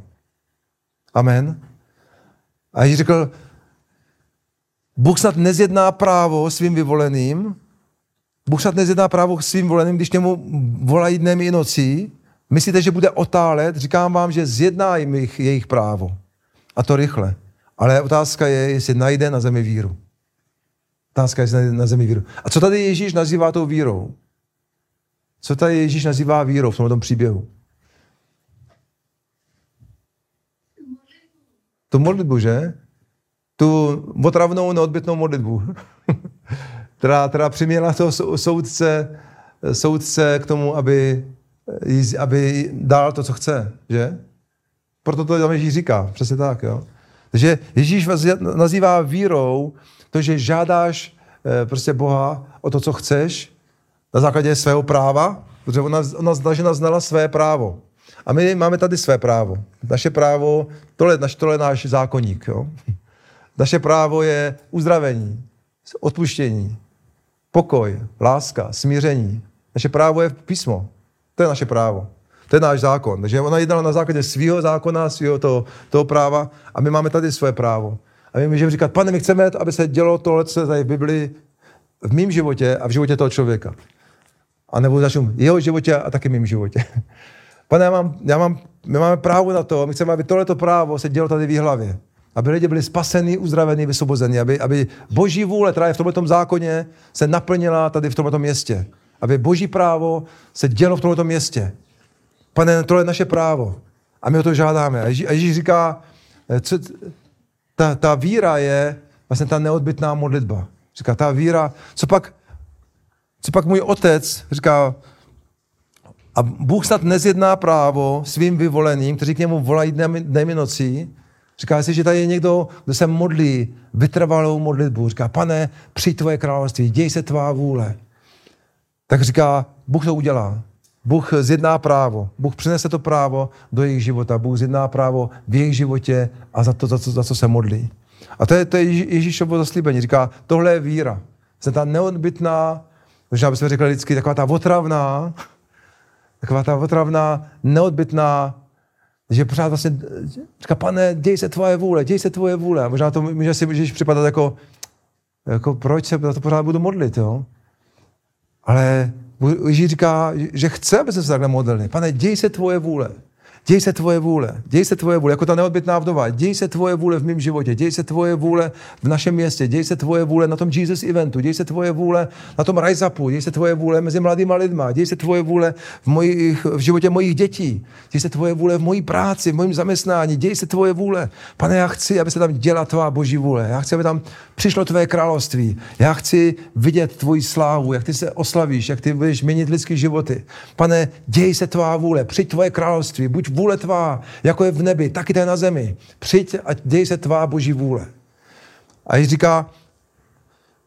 Amen. A Ježíš řekl, Bůh snad nezjedná právo svým vyvoleným, Bůh snad nezjedná právo svým voleným, když němu volají dnem i nocí, Myslíte, že bude otálet? Říkám vám, že zjedná jim jejich, právo. A to rychle. Ale otázka je, jestli najde na zemi víru. Otázka je, jestli najde na zemi víru. A co tady Ježíš nazývá tou vírou? Co tady Ježíš nazývá vírou v tomto příběhu? Tu modlitbu, že? Tu otravnou, neodbytnou modlitbu, která, která přiměla toho soudce, soudce k tomu, aby aby dal to, co chce, že? Proto to tam Ježíš říká, přesně tak, jo. Takže Ježíš vás nazývá vírou to, že žádáš eh, prostě Boha o to, co chceš, na základě svého práva, protože ona, ona žena znala své právo. A my máme tady své právo. Naše právo, tohle, naš, tohle je náš zákonník. Jo? Naše právo je uzdravení, odpuštění, pokoj, láska, smíření. Naše právo je písmo. To je naše právo. To je náš zákon. Takže ona jednala na základě svého zákona, svého toho, toho práva a my máme tady své právo. A my můžeme říkat, pane, my chceme, aby se dělo tohle, co tady v Biblii, v mém životě a v životě toho člověka. A nebo v jeho životě a taky v mém životě. Pane, já mám, já mám, my máme právo na to, my chceme, aby tohleto právo se dělo tady v hlavě. Aby lidi byli spasení, uzdravení, vysvobození. Aby, aby boží vůle, která je v tomto zákoně, se naplnila tady v tomto městě aby boží právo se dělo v tomto městě. Pane, tohle je naše právo. A my o to žádáme. A Ježíš, a Ježíš říká, eh, co, ta, ta víra je vlastně ta neodbitná modlitba. Říká, ta víra, co pak, co pak můj otec říká, a Bůh snad nezjedná právo svým vyvoleným, kteří k němu volají dnem, dnem nocí. Říká si, že tady je někdo, kdo se modlí vytrvalou modlitbu. Říká, pane, přijď tvoje království, děj se tvá vůle tak říká, Bůh to udělá. Bůh zjedná právo. Bůh přinese to právo do jejich života. Bůh zjedná právo v jejich životě a za to, za co, za co se modlí. A to je, to je Ježíšovo zaslíbení. Říká, tohle je víra. Jsem ta neodbytná, možná bychom řekli lidsky, taková ta otravná, taková ta otravná, neodbytná, že pořád vlastně říká, pane, děj se tvoje vůle, děj se tvoje vůle. A možná to může si můžeš připadat jako, jako proč se na to pořád budu modlit, jo? Ale Ježíš říká, že chce, aby se takhle modlili. Pane, děj se tvoje vůle. Děj se tvoje vůle, děj se tvoje vůle, jako ta neodbitná vdova, děj se tvoje vůle v mém životě, děj se tvoje vůle v našem městě, děj se tvoje vůle na tom Jesus eventu, děj se tvoje vůle na tom Rise Upu, děj se tvoje vůle mezi mladýma lidma, děj se tvoje vůle v, mojich, v životě mojich dětí, děj se tvoje vůle v mojí práci, v mojím zaměstnání, děj se tvoje vůle. Pane, já chci, aby se tam děla tvá boží vůle, já chci, aby tam přišlo tvé království, já chci vidět tvoji slávu, jak ty se oslavíš, jak ty budeš měnit lidské životy. Pane, děj se tvá vůle, přijď tvoje království, buď vůle tvá, jako je v nebi, tak i to je na zemi. Přijď a děj se tvá boží vůle. A Ježíš říká,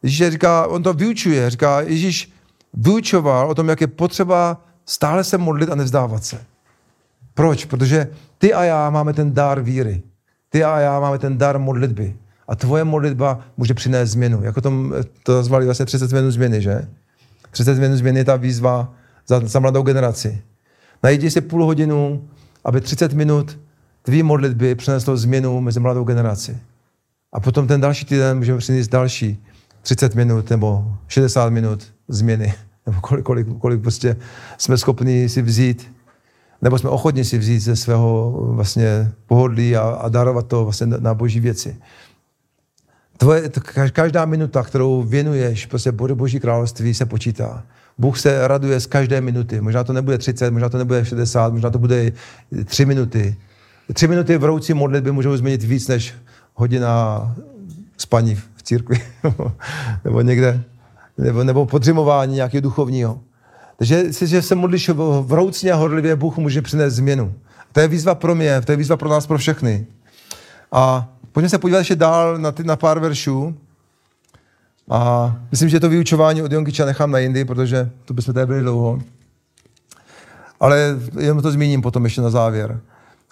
Ježíš říká, on to vyučuje, říká, Ježíš vyučoval o tom, jak je potřeba stále se modlit a nevzdávat se. Proč? Protože ty a já máme ten dar víry. Ty a já máme ten dar modlitby. A tvoje modlitba může přinést změnu. Jako tom, to nazvali vlastně 30 minut změny, že? 30 minut změny je ta výzva za, za mladou generaci. Najdi si půl hodinu, aby 30 minut tvý modlitby přineslo změnu mezi mladou generaci. A potom ten další týden můžeme přinést další 30 minut nebo 60 minut změny. Nebo kolik, kolik, kolik prostě jsme schopni si vzít, nebo jsme ochotni si vzít ze svého vlastně pohodlí a, a darovat to vlastně na, boží věci. Tvoje, každá minuta, kterou věnuješ prostě boží království, se počítá. Bůh se raduje z každé minuty. Možná to nebude 30, možná to nebude 60, možná to bude 3 minuty. Tři minuty v roucí modlitby můžou změnit víc než hodina spaní v církvi nebo někde, nebo, nebo podřimování nějakého duchovního. Takže že se modlíš vroucně a horlivě, Bůh může přinést změnu. To je výzva pro mě, to je výzva pro nás, pro všechny. A pojďme se podívat ještě dál na, ty, na pár veršů. A myslím, že to vyučování od Jonkyča nechám na jindy, protože to bychom tady byli dlouho. Ale jenom to zmíním potom ještě na závěr.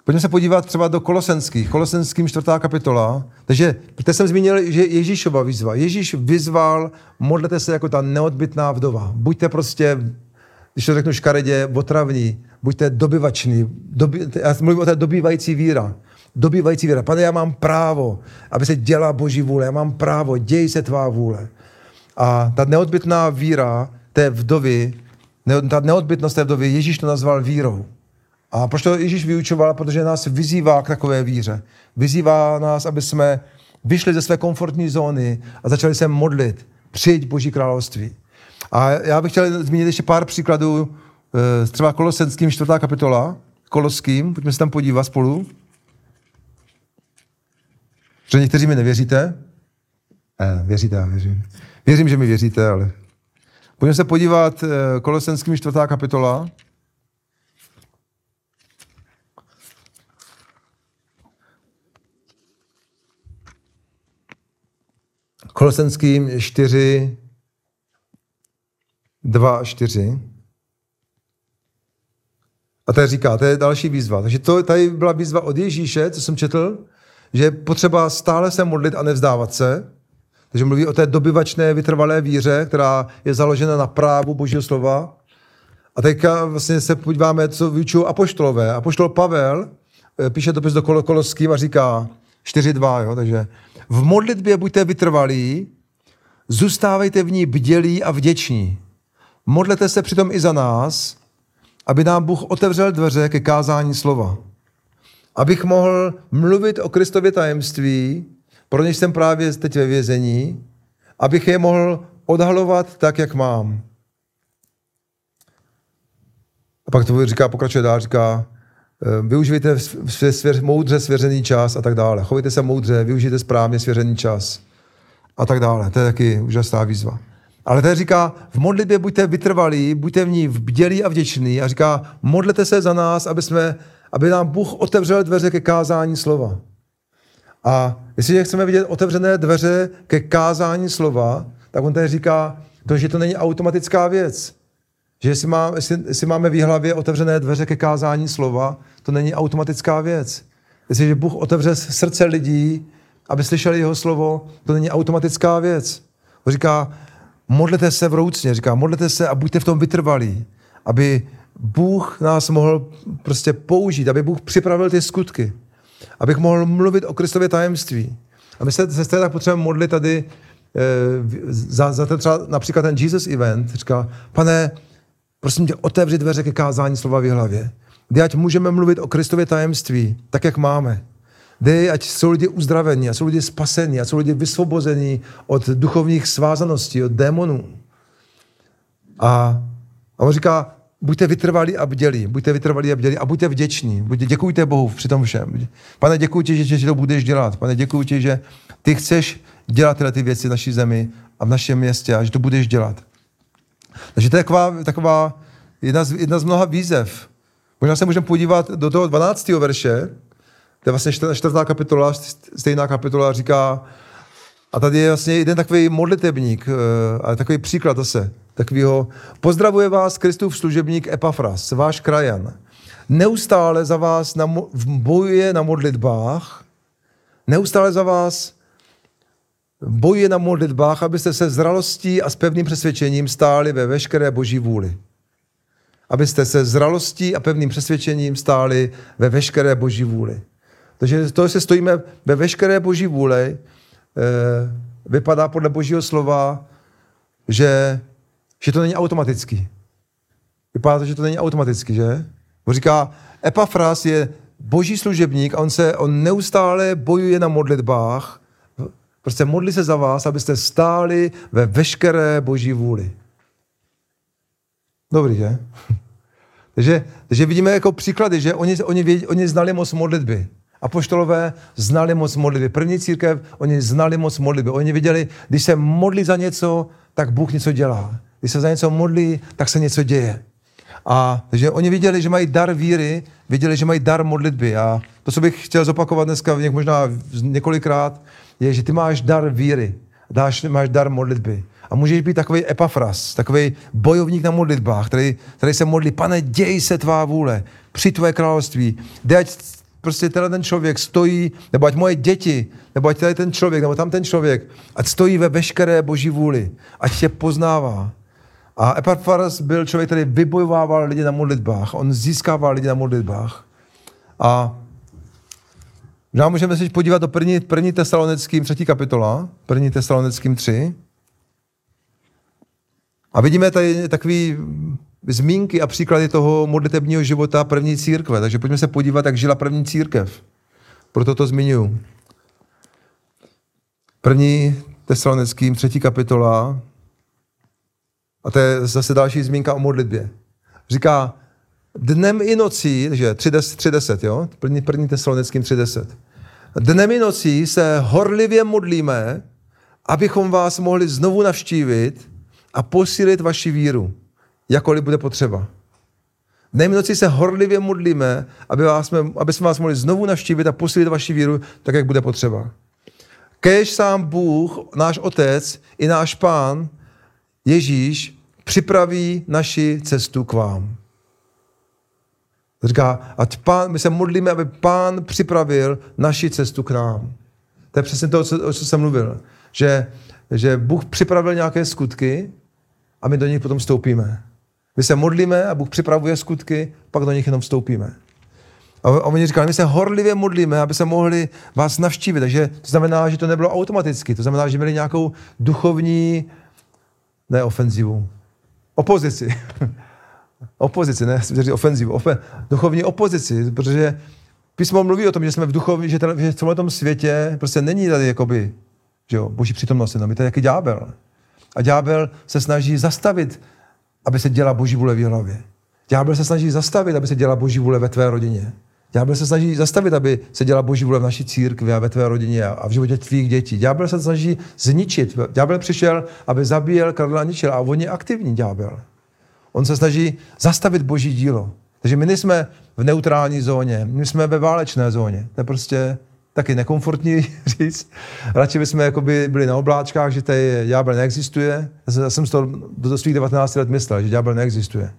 Pojďme se podívat třeba do Kolosenských. Kolosenským čtvrtá kapitola. Takže, teď jsem zmínil, že Ježíšova výzva. Ježíš vyzval, modlete se jako ta neodbitná vdova. Buďte prostě, když to řeknu škaredě, otravní. Buďte dobyvační. Doby, já mluvím o té dobývající víra dobývající víra. Pane, já mám právo, aby se dělala Boží vůle. Já mám právo, děj se tvá vůle. A ta neodbitná víra té vdovy, ta neodbitnost té vdovy, Ježíš to nazval vírou. A proč to Ježíš vyučoval? Protože nás vyzývá k takové víře. Vyzývá nás, aby jsme vyšli ze své komfortní zóny a začali se modlit. Přijď Boží království. A já bych chtěl zmínit ještě pár příkladů, eh, třeba Kolosenským, čtvrtá kapitola, Koloským, pojďme se tam podívat spolu. Že někteří mi nevěříte? Ne, věříte, já věřím. Věřím, že mi věříte, ale... Pojďme se podívat eh, Kolosenským čtvrtá kapitola. Kolosenským 4, 2 a 4. A tady říká, to je další výzva. Takže to tady byla výzva od Ježíše, co jsem četl, že je potřeba stále se modlit a nevzdávat se. Takže mluví o té dobyvačné vytrvalé víře, která je založena na právu Božího slova. A teďka vlastně se podíváme, co vyučují apoštolové. Apoštol Pavel eh, píše dopis do Koloským a říká 4.2, jo, takže v modlitbě buďte vytrvalí, zůstávejte v ní bdělí a vděční. Modlete se přitom i za nás, aby nám Bůh otevřel dveře ke kázání slova abych mohl mluvit o Kristově tajemství, pro něž jsem právě teď ve vězení, abych je mohl odhalovat tak, jak mám. A pak to říká, pokračuje dál, říká, eh, využijte moudře svěřený čas a tak dále. Chovejte se moudře, využijte správně svěřený čas a tak dále. To je taky úžasná výzva. Ale tady říká, v modlitbě buďte vytrvalí, buďte v ní bdělí a vděční. A říká, modlete se za nás, aby jsme aby nám Bůh otevřel dveře ke kázání slova. A jestliže chceme vidět otevřené dveře ke kázání slova, tak on tady říká, to, že to není automatická věc. Že jestli, má, jestli, jestli máme v hlavě otevřené dveře ke kázání slova, to není automatická věc. Jestliže Bůh otevře srdce lidí, aby slyšeli jeho slovo, to není automatická věc. On říká, modlete se vroucně, říká, modlete se a buďte v tom vytrvalí, aby Bůh nás mohl prostě použít, aby Bůh připravil ty skutky, abych mohl mluvit o Kristově tajemství. A my se, se tak potřebujeme modlit tady e, za, za ten třeba například ten Jesus event. Říká, pane, prosím tě, otevři dveře ke kázání slova v hlavě. Kdy ať můžeme mluvit o Kristově tajemství, tak jak máme. Dej, ať jsou lidi uzdravení, ať jsou lidi spasení, ať jsou lidi vysvobození od duchovních svázaností, od démonů. A, a on říká, buďte vytrvalí a bdělí, buďte vytrvalí a bdělí a buďte vděční. Buďte, děkujte Bohu při tom všem. Pane, děkuji ti, že, že to budeš dělat. Pane, děkuji ti, že ty chceš dělat tyhle ty věci v naší zemi a v našem městě a že to budeš dělat. Takže to je taková, taková jedna, z, jedna z mnoha výzev. Možná se můžeme podívat do toho 12. verše, to je vlastně 14. kapitola, stejná kapitola říká, a tady je vlastně jeden takový modlitebník, eh, ale takový příklad zase, takovýho, pozdravuje vás Kristův služebník Epafras, váš krajan. Neustále za vás na, bojuje na modlitbách, neustále za vás bojuje na modlitbách, abyste se zralostí a s pevným přesvědčením stáli ve veškeré boží vůli. Abyste se zralostí a pevným přesvědčením stáli ve veškeré boží vůli. Takže to, že stojíme ve veškeré boží vůli, vypadá podle božího slova, že, že to není automatický. Vypadá to, že to není automaticky, že? On říká, Epafras je boží služebník a on, se, on neustále bojuje na modlitbách, prostě modlí se za vás, abyste stáli ve veškeré boží vůli. Dobrý, že? takže, takže vidíme jako příklady, že oni, oni, oni znali moc modlitby. Apoštolové znali moc modlitby. První církev, oni znali moc modlitby. Oni viděli, když se modlí za něco, tak Bůh něco dělá. Když se za něco modlí, tak se něco děje. A takže oni viděli, že mají dar víry, viděli, že mají dar modlitby. A to, co bych chtěl zopakovat dneska možná několikrát, je, že ty máš dar víry, dáš, máš dar modlitby. A můžeš být takový epafras, takový bojovník na modlitbách, který, který se modlí, pane, děj se tvá vůle, při tvoje království, dej, prostě tenhle ten člověk stojí, nebo ať moje děti, nebo ať tady ten člověk, nebo tam ten člověk, ať stojí ve veškeré boží vůli, ať tě poznává. A Epapharas byl člověk, který vybojovával lidi na modlitbách. On získával lidi na modlitbách. A já můžeme se podívat do první, první tesalonickým, třetí kapitola, první tesalonickým tři. A vidíme tady takový zmínky a příklady toho modlitebního života první církve. Takže pojďme se podívat, jak žila první církev. Proto to zmiňuji. První tesalonickým, třetí kapitola, a to je zase další zmínka o modlitbě. Říká, dnem i nocí, že 3.10, jo? První, první tesalonickým 3.10. Dnem i nocí se horlivě modlíme, abychom vás mohli znovu navštívit a posílit vaši víru jakkoliv bude potřeba. Dnem noci se horlivě modlíme, aby, vás, aby jsme vás mohli znovu navštívit a posílit vaši víru, tak, jak bude potřeba. Kež sám Bůh, náš Otec i náš Pán, Ježíš, připraví naši cestu k vám. Říká, ať pán, my se modlíme, aby pán připravil naši cestu k nám. To je přesně to, o co jsem mluvil. Že, že Bůh připravil nějaké skutky a my do nich potom vstoupíme. My se modlíme a Bůh připravuje skutky, pak do nich jenom vstoupíme. A oni říkali, my se horlivě modlíme, aby se mohli vás navštívit. Takže to znamená, že to nebylo automaticky. To znamená, že měli nějakou duchovní, ne ofenzivu, opozici. opozici, ne, říct ofenzivu, ofen, duchovní opozici, protože písmo mluví o tom, že jsme v duchovní, že, že v tomhle tom světě prostě není tady jakoby, že jo, boží přítomnost, jenom je to jaký ďábel. A ďábel se snaží zastavit aby se děla boží vůle v hlavě. Ďábel se snaží zastavit, aby se děla boží vůle ve tvé rodině. Ďábel se snaží zastavit, aby se děla boží vůle v naší církvi a ve tvé rodině a v životě tvých dětí. Ďábel se snaží zničit. Ďábel přišel, aby zabíjel, kradl a ničil. A on je aktivní ďábel. On se snaží zastavit boží dílo. Takže my nejsme v neutrální zóně, my jsme ve válečné zóně. To je prostě, taky nekomfortní říct. Radši bychom jakoby byli na obláčkách, že tady ďábel neexistuje. Já jsem toho do svých 19 let myslel, že ďábel neexistuje.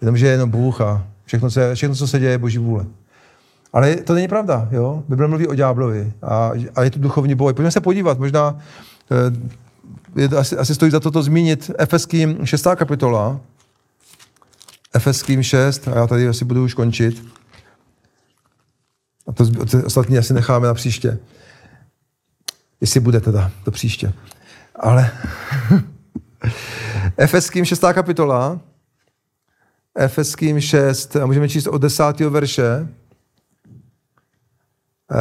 Jenom, že je jenom Bůh a všechno, co, všechno, co se děje, je boží vůle. Ale to není pravda, jo? Bible mluví o ďáblovi a, a je tu duchovní boj. Pojďme se podívat, možná eh, je, asi, asi stojí za to to zmínit. Efeským 6. kapitola, Efeským 6, a já tady asi budu už končit. A to, to ostatní asi necháme na příště. Jestli bude teda, to příště. Ale Efeským 6. kapitola, Efeským 6, a můžeme číst od 10. verše,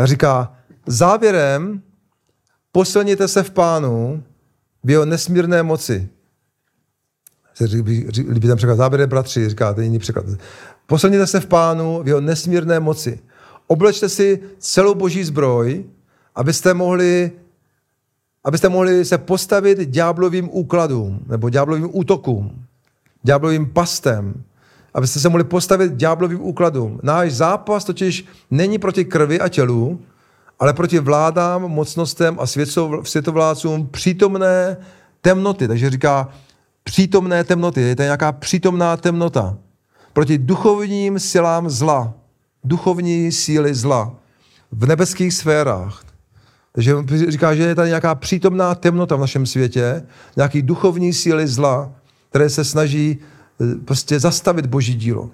říká, závěrem posilněte se v pánu v jeho nesmírné moci. Líbí ten překlad. Závěrem bratři, říká ten jiný překlad. Posilněte se v pánu v jeho nesmírné moci. Oblečte si celou boží zbroj, abyste mohli, abyste mohli se postavit ďáblovým úkladům nebo ďáblovým útokům, ďáblovým pastem, abyste se mohli postavit ďáblovým úkladům. Náš zápas totiž není proti krvi a tělu, ale proti vládám, mocnostem a světovládcům přítomné temnoty. Takže říká přítomné temnoty. Je to nějaká přítomná temnota. Proti duchovním silám zla. Duchovní síly zla. V nebeských sférách. Takže říká, že je tady nějaká přítomná temnota v našem světě, nějaký duchovní síly zla, které se snaží Eh, prostě zastavit boží dílo.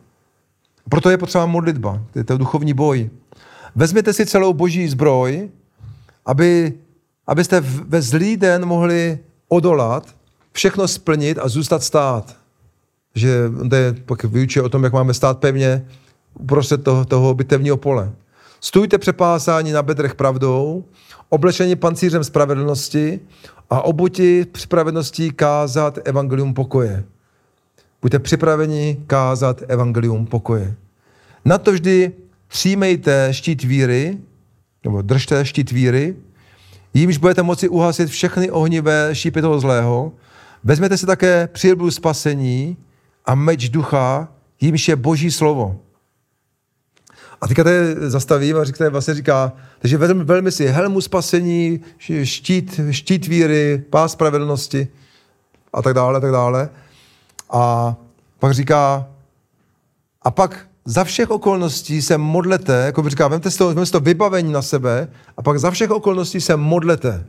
Proto je potřeba modlitba, to je to duchovní boj. Vezměte si celou boží zbroj, aby, abyste ve zlý den mohli odolat, všechno splnit a zůstat stát. Že to je pak vyučuje o tom, jak máme stát pevně uprostřed toho, toho bitevního pole. Stůjte přepásání na bedrech pravdou, oblečení pancířem spravedlnosti a obuti připraveností kázat evangelium pokoje. Buďte připraveni kázat evangelium pokoje. Na to vždy přijmejte štít víry, nebo držte štít víry, jímž budete moci uhasit všechny ohnivé šípy toho zlého. Vezměte si také přilbu spasení a meč ducha, jímž je boží slovo. A teďka tady zastavím a říká, vlastně říká, takže velmi, velmi si helmu spasení, štít, štít víry, pás spravedlnosti a tak dále, a tak dále. A pak říká, a pak za všech okolností se modlete, jako říká, vemte si to, vemte si to vybavení na sebe a pak za všech okolností se modlete.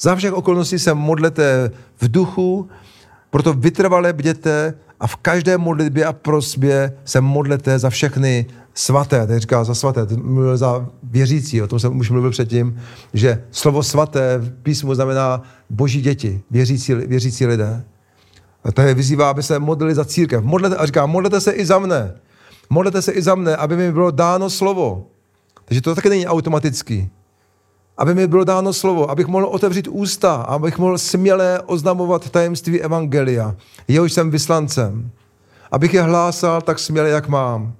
Za všech okolností se modlete v duchu, proto vytrvale bděte a v každé modlitbě a prosbě se modlete za všechny svaté. Teď říká za svaté, mluvil za věřící, o tom jsem už mluvil předtím, že slovo svaté v písmu znamená boží děti, věřící, věřící lidé. A tady vyzývá, aby se modlili za církev. Modlete, a říká, modlete se i za mne. Modlete se i za mne, aby mi bylo dáno slovo. Takže to taky není automatický. Aby mi bylo dáno slovo, abych mohl otevřít ústa, abych mohl směle oznamovat tajemství Evangelia. Jehož jsem vyslancem. Abych je hlásal tak směle, jak mám.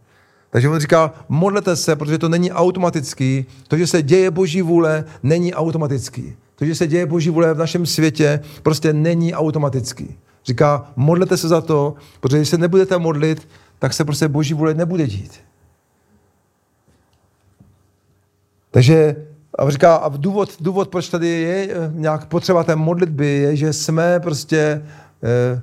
Takže on říká, modlete se, protože to není automatický. To, že se děje boží vůle, není automatický. To, že se děje boží vůle v našem světě, prostě není automatický. Říká, modlete se za to, protože když se nebudete modlit, tak se prostě boží vůle nebude dít. Takže a říká, a důvod, důvod, proč tady je eh, nějak potřeba té modlitby, je, že jsme prostě e,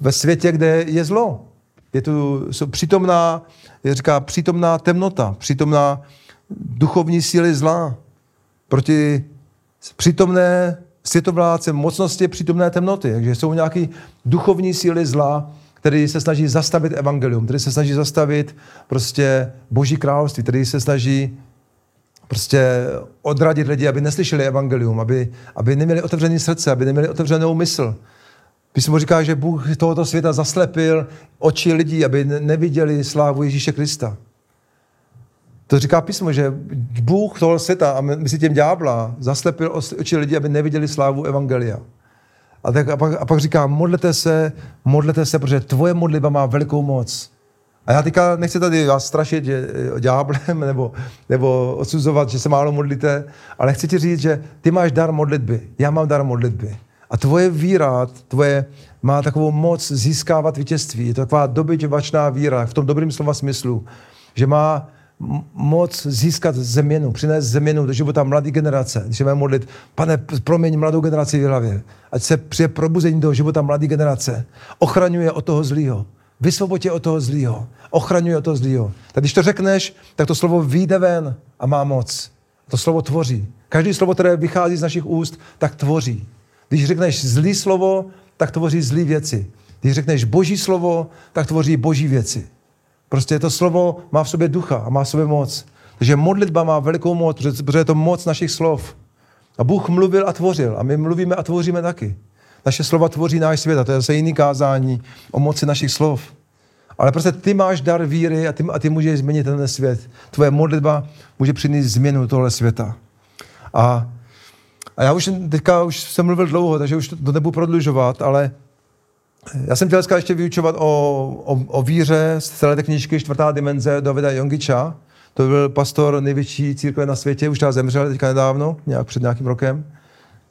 ve světě, kde je zlo. Je tu jsou přítomná, je říká, přítomná temnota, přítomná duchovní síly zla. Proti přítomné světovládce mocnosti přítomné temnoty. Takže jsou nějaké duchovní síly zla, které se snaží zastavit evangelium, které se snaží zastavit prostě boží království, které se snaží prostě odradit lidi, aby neslyšeli evangelium, aby, aby neměli otevřené srdce, aby neměli otevřenou mysl. Písmo říká, že Bůh tohoto světa zaslepil oči lidí, aby neviděli slávu Ježíše Krista. To říká písmo, že Bůh toho světa, a si tím ďábla, zaslepil oči lidi, aby neviděli slávu Evangelia. A, tak, a, pak, a pak říká, modlete se, modlete se, protože tvoje modlitba má velikou moc. A já teďka nechci tady vás strašit že, eh, ďáblem nebo, nebo odsuzovat, že se málo modlíte, ale chci ti říct, že ty máš dar modlitby, já mám dar modlitby. A tvoje víra, tvoje má takovou moc získávat vítězství. Je to taková dobyčovačná víra v tom dobrým slova smyslu, že má moc získat změnu, přinést změnu do života mladé generace. Když se modlit, pane, proměň mladou generaci v hlavě. Ať se přije probuzení do života mladé generace. Ochraňuje od toho zlýho. Vysvobodě od toho zlýho. Ochraňuje od toho zlýho. Tak když to řekneš, tak to slovo vyjde ven a má moc. To slovo tvoří. Každý slovo, které vychází z našich úst, tak tvoří. Když řekneš zlý slovo, tak tvoří zlý věci. Když řekneš boží slovo, tak tvoří boží věci. Prostě to slovo má v sobě ducha a má v sobě moc. Takže modlitba má velikou moc, protože je to moc našich slov. A Bůh mluvil a tvořil. A my mluvíme a tvoříme taky. Naše slova tvoří náš svět a to je zase jiný kázání o moci našich slov. Ale prostě ty máš dar víry a ty, a ty můžeš změnit ten svět. Tvoje modlitba může přinést změnu tohle světa. A, a já už teďka už jsem mluvil dlouho, takže už to, nebudu prodlužovat, ale já jsem chtěl dneska ještě vyučovat o, o, o víře z celé té knižky Čtvrtá dimenze Davida Jongiča. To byl pastor největší církve na světě, už třeba zemřel teďka nedávno, nějak před nějakým rokem.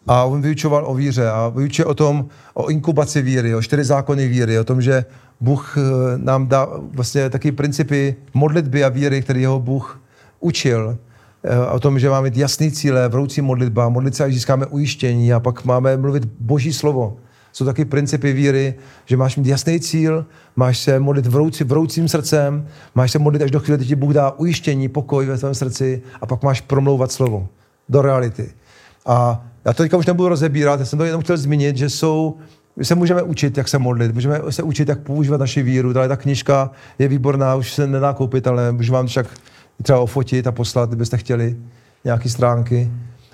A on vyučoval o víře a vyučuje o tom, o inkubaci víry, o čtyři zákony víry, o tom, že Bůh eh, nám dá vlastně taky principy modlitby a víry, které jeho Bůh učil. Eh, o tom, že máme mít jasný cíle, vroucí modlitba, modlit se, až získáme ujištění a pak máme mluvit boží slovo jsou taky principy víry, že máš mít jasný cíl, máš se modlit vroucí, vroucím srdcem, máš se modlit až do chvíle, kdy ti Bůh dá ujištění, pokoj ve svém srdci a pak máš promlouvat slovo do reality. A já to teďka už nebudu rozebírat, já jsem to jenom chtěl zmínit, že jsou my se můžeme učit, jak se modlit, můžeme se učit, jak používat naši víru. Tady ta knižka je výborná, už se nedá koupit, ale můžu vám však třeba ofotit a poslat, kdybyste chtěli nějaké stránky.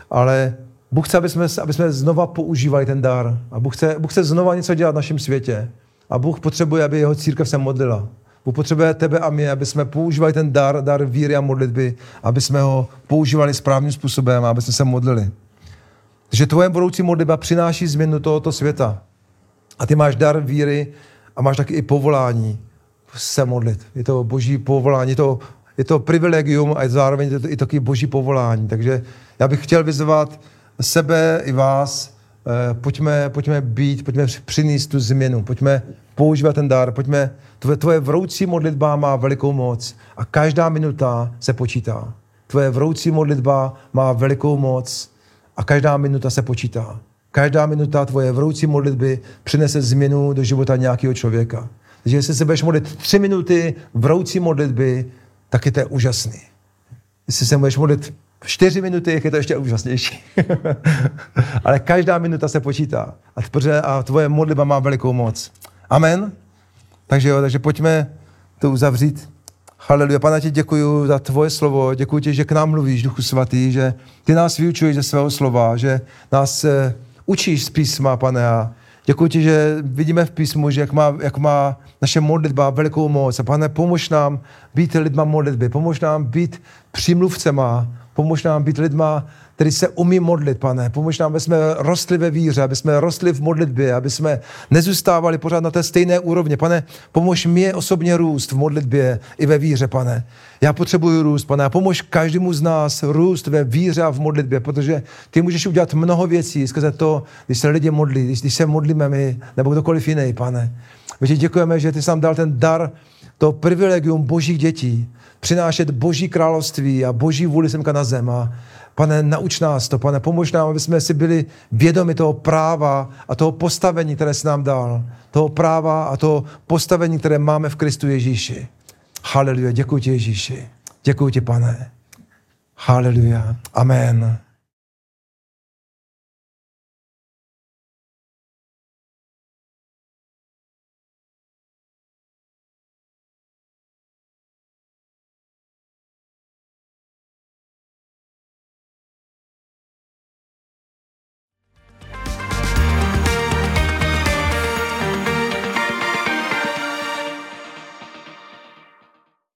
Ale Bůh chce, aby jsme, aby jsme znova používali ten dar. A Bůh chce, Bůh chce znova něco dělat v našem světě. A Bůh potřebuje, aby jeho církev se modlila. Bůh potřebuje tebe a mě, aby jsme používali ten dar, dar víry a modlitby, aby jsme ho používali správným způsobem a aby jsme se modlili. Takže tvoje budoucí modlitba přináší změnu tohoto světa. A ty máš dar víry a máš taky i povolání se modlit. Je to boží povolání, je to, je to privilegium a zároveň je to i taky boží povolání. Takže já bych chtěl vyzvat sebe i vás, eh, pojďme, pojďme být, pojďme přinést tu změnu, pojďme používat ten dar, pojďme, tvoje, tvoje vroucí modlitba má velikou moc a každá minuta se počítá. Tvoje vroucí modlitba má velikou moc a každá minuta se počítá. Každá minuta tvoje vroucí modlitby přinese změnu do života nějakého člověka. Takže jestli se budeš modlit tři minuty vroucí modlitby, tak je to úžasný. Jestli se budeš modlit čtyři minuty, je to ještě úžasnější. Ale každá minuta se počítá. A, tvoje modlitba má velikou moc. Amen? Takže jo, takže pojďme to uzavřít. Haleluja. Pane, ti děkuji za tvoje slovo. Děkuji ti, že k nám mluvíš, Duchu Svatý, že ty nás vyučuješ ze svého slova, že nás uh, učíš z písma, pane, a Děkuji ti, že vidíme v písmu, že jak má, jak má naše modlitba velikou moc. A pane, pomož nám být lidma modlitby, pomož nám být přímluvcema, Pomož nám být lidma, který se umí modlit, pane. Pomož nám, aby jsme rostli ve víře, aby jsme rostli v modlitbě, aby jsme nezůstávali pořád na té stejné úrovni. Pane, pomož mě osobně růst v modlitbě i ve víře, pane. Já potřebuji růst, pane. A pomož každému z nás růst ve víře a v modlitbě, protože ty můžeš udělat mnoho věcí skrze to, když se lidi modlí, když, když se modlíme my, nebo kdokoliv jiný, pane. My děkujeme, že ty jsi nám dal ten dar, to privilegium božích dětí, přinášet boží království a boží vůli semka na zem. A pane, nauč nás to, pane, pomož nám, aby jsme si byli vědomi toho práva a toho postavení, které jsi nám dal. Toho práva a toho postavení, které máme v Kristu Ježíši. Haleluja, děkuji ti Ježíši. Děkuji ti, pane. Haleluja. Amen.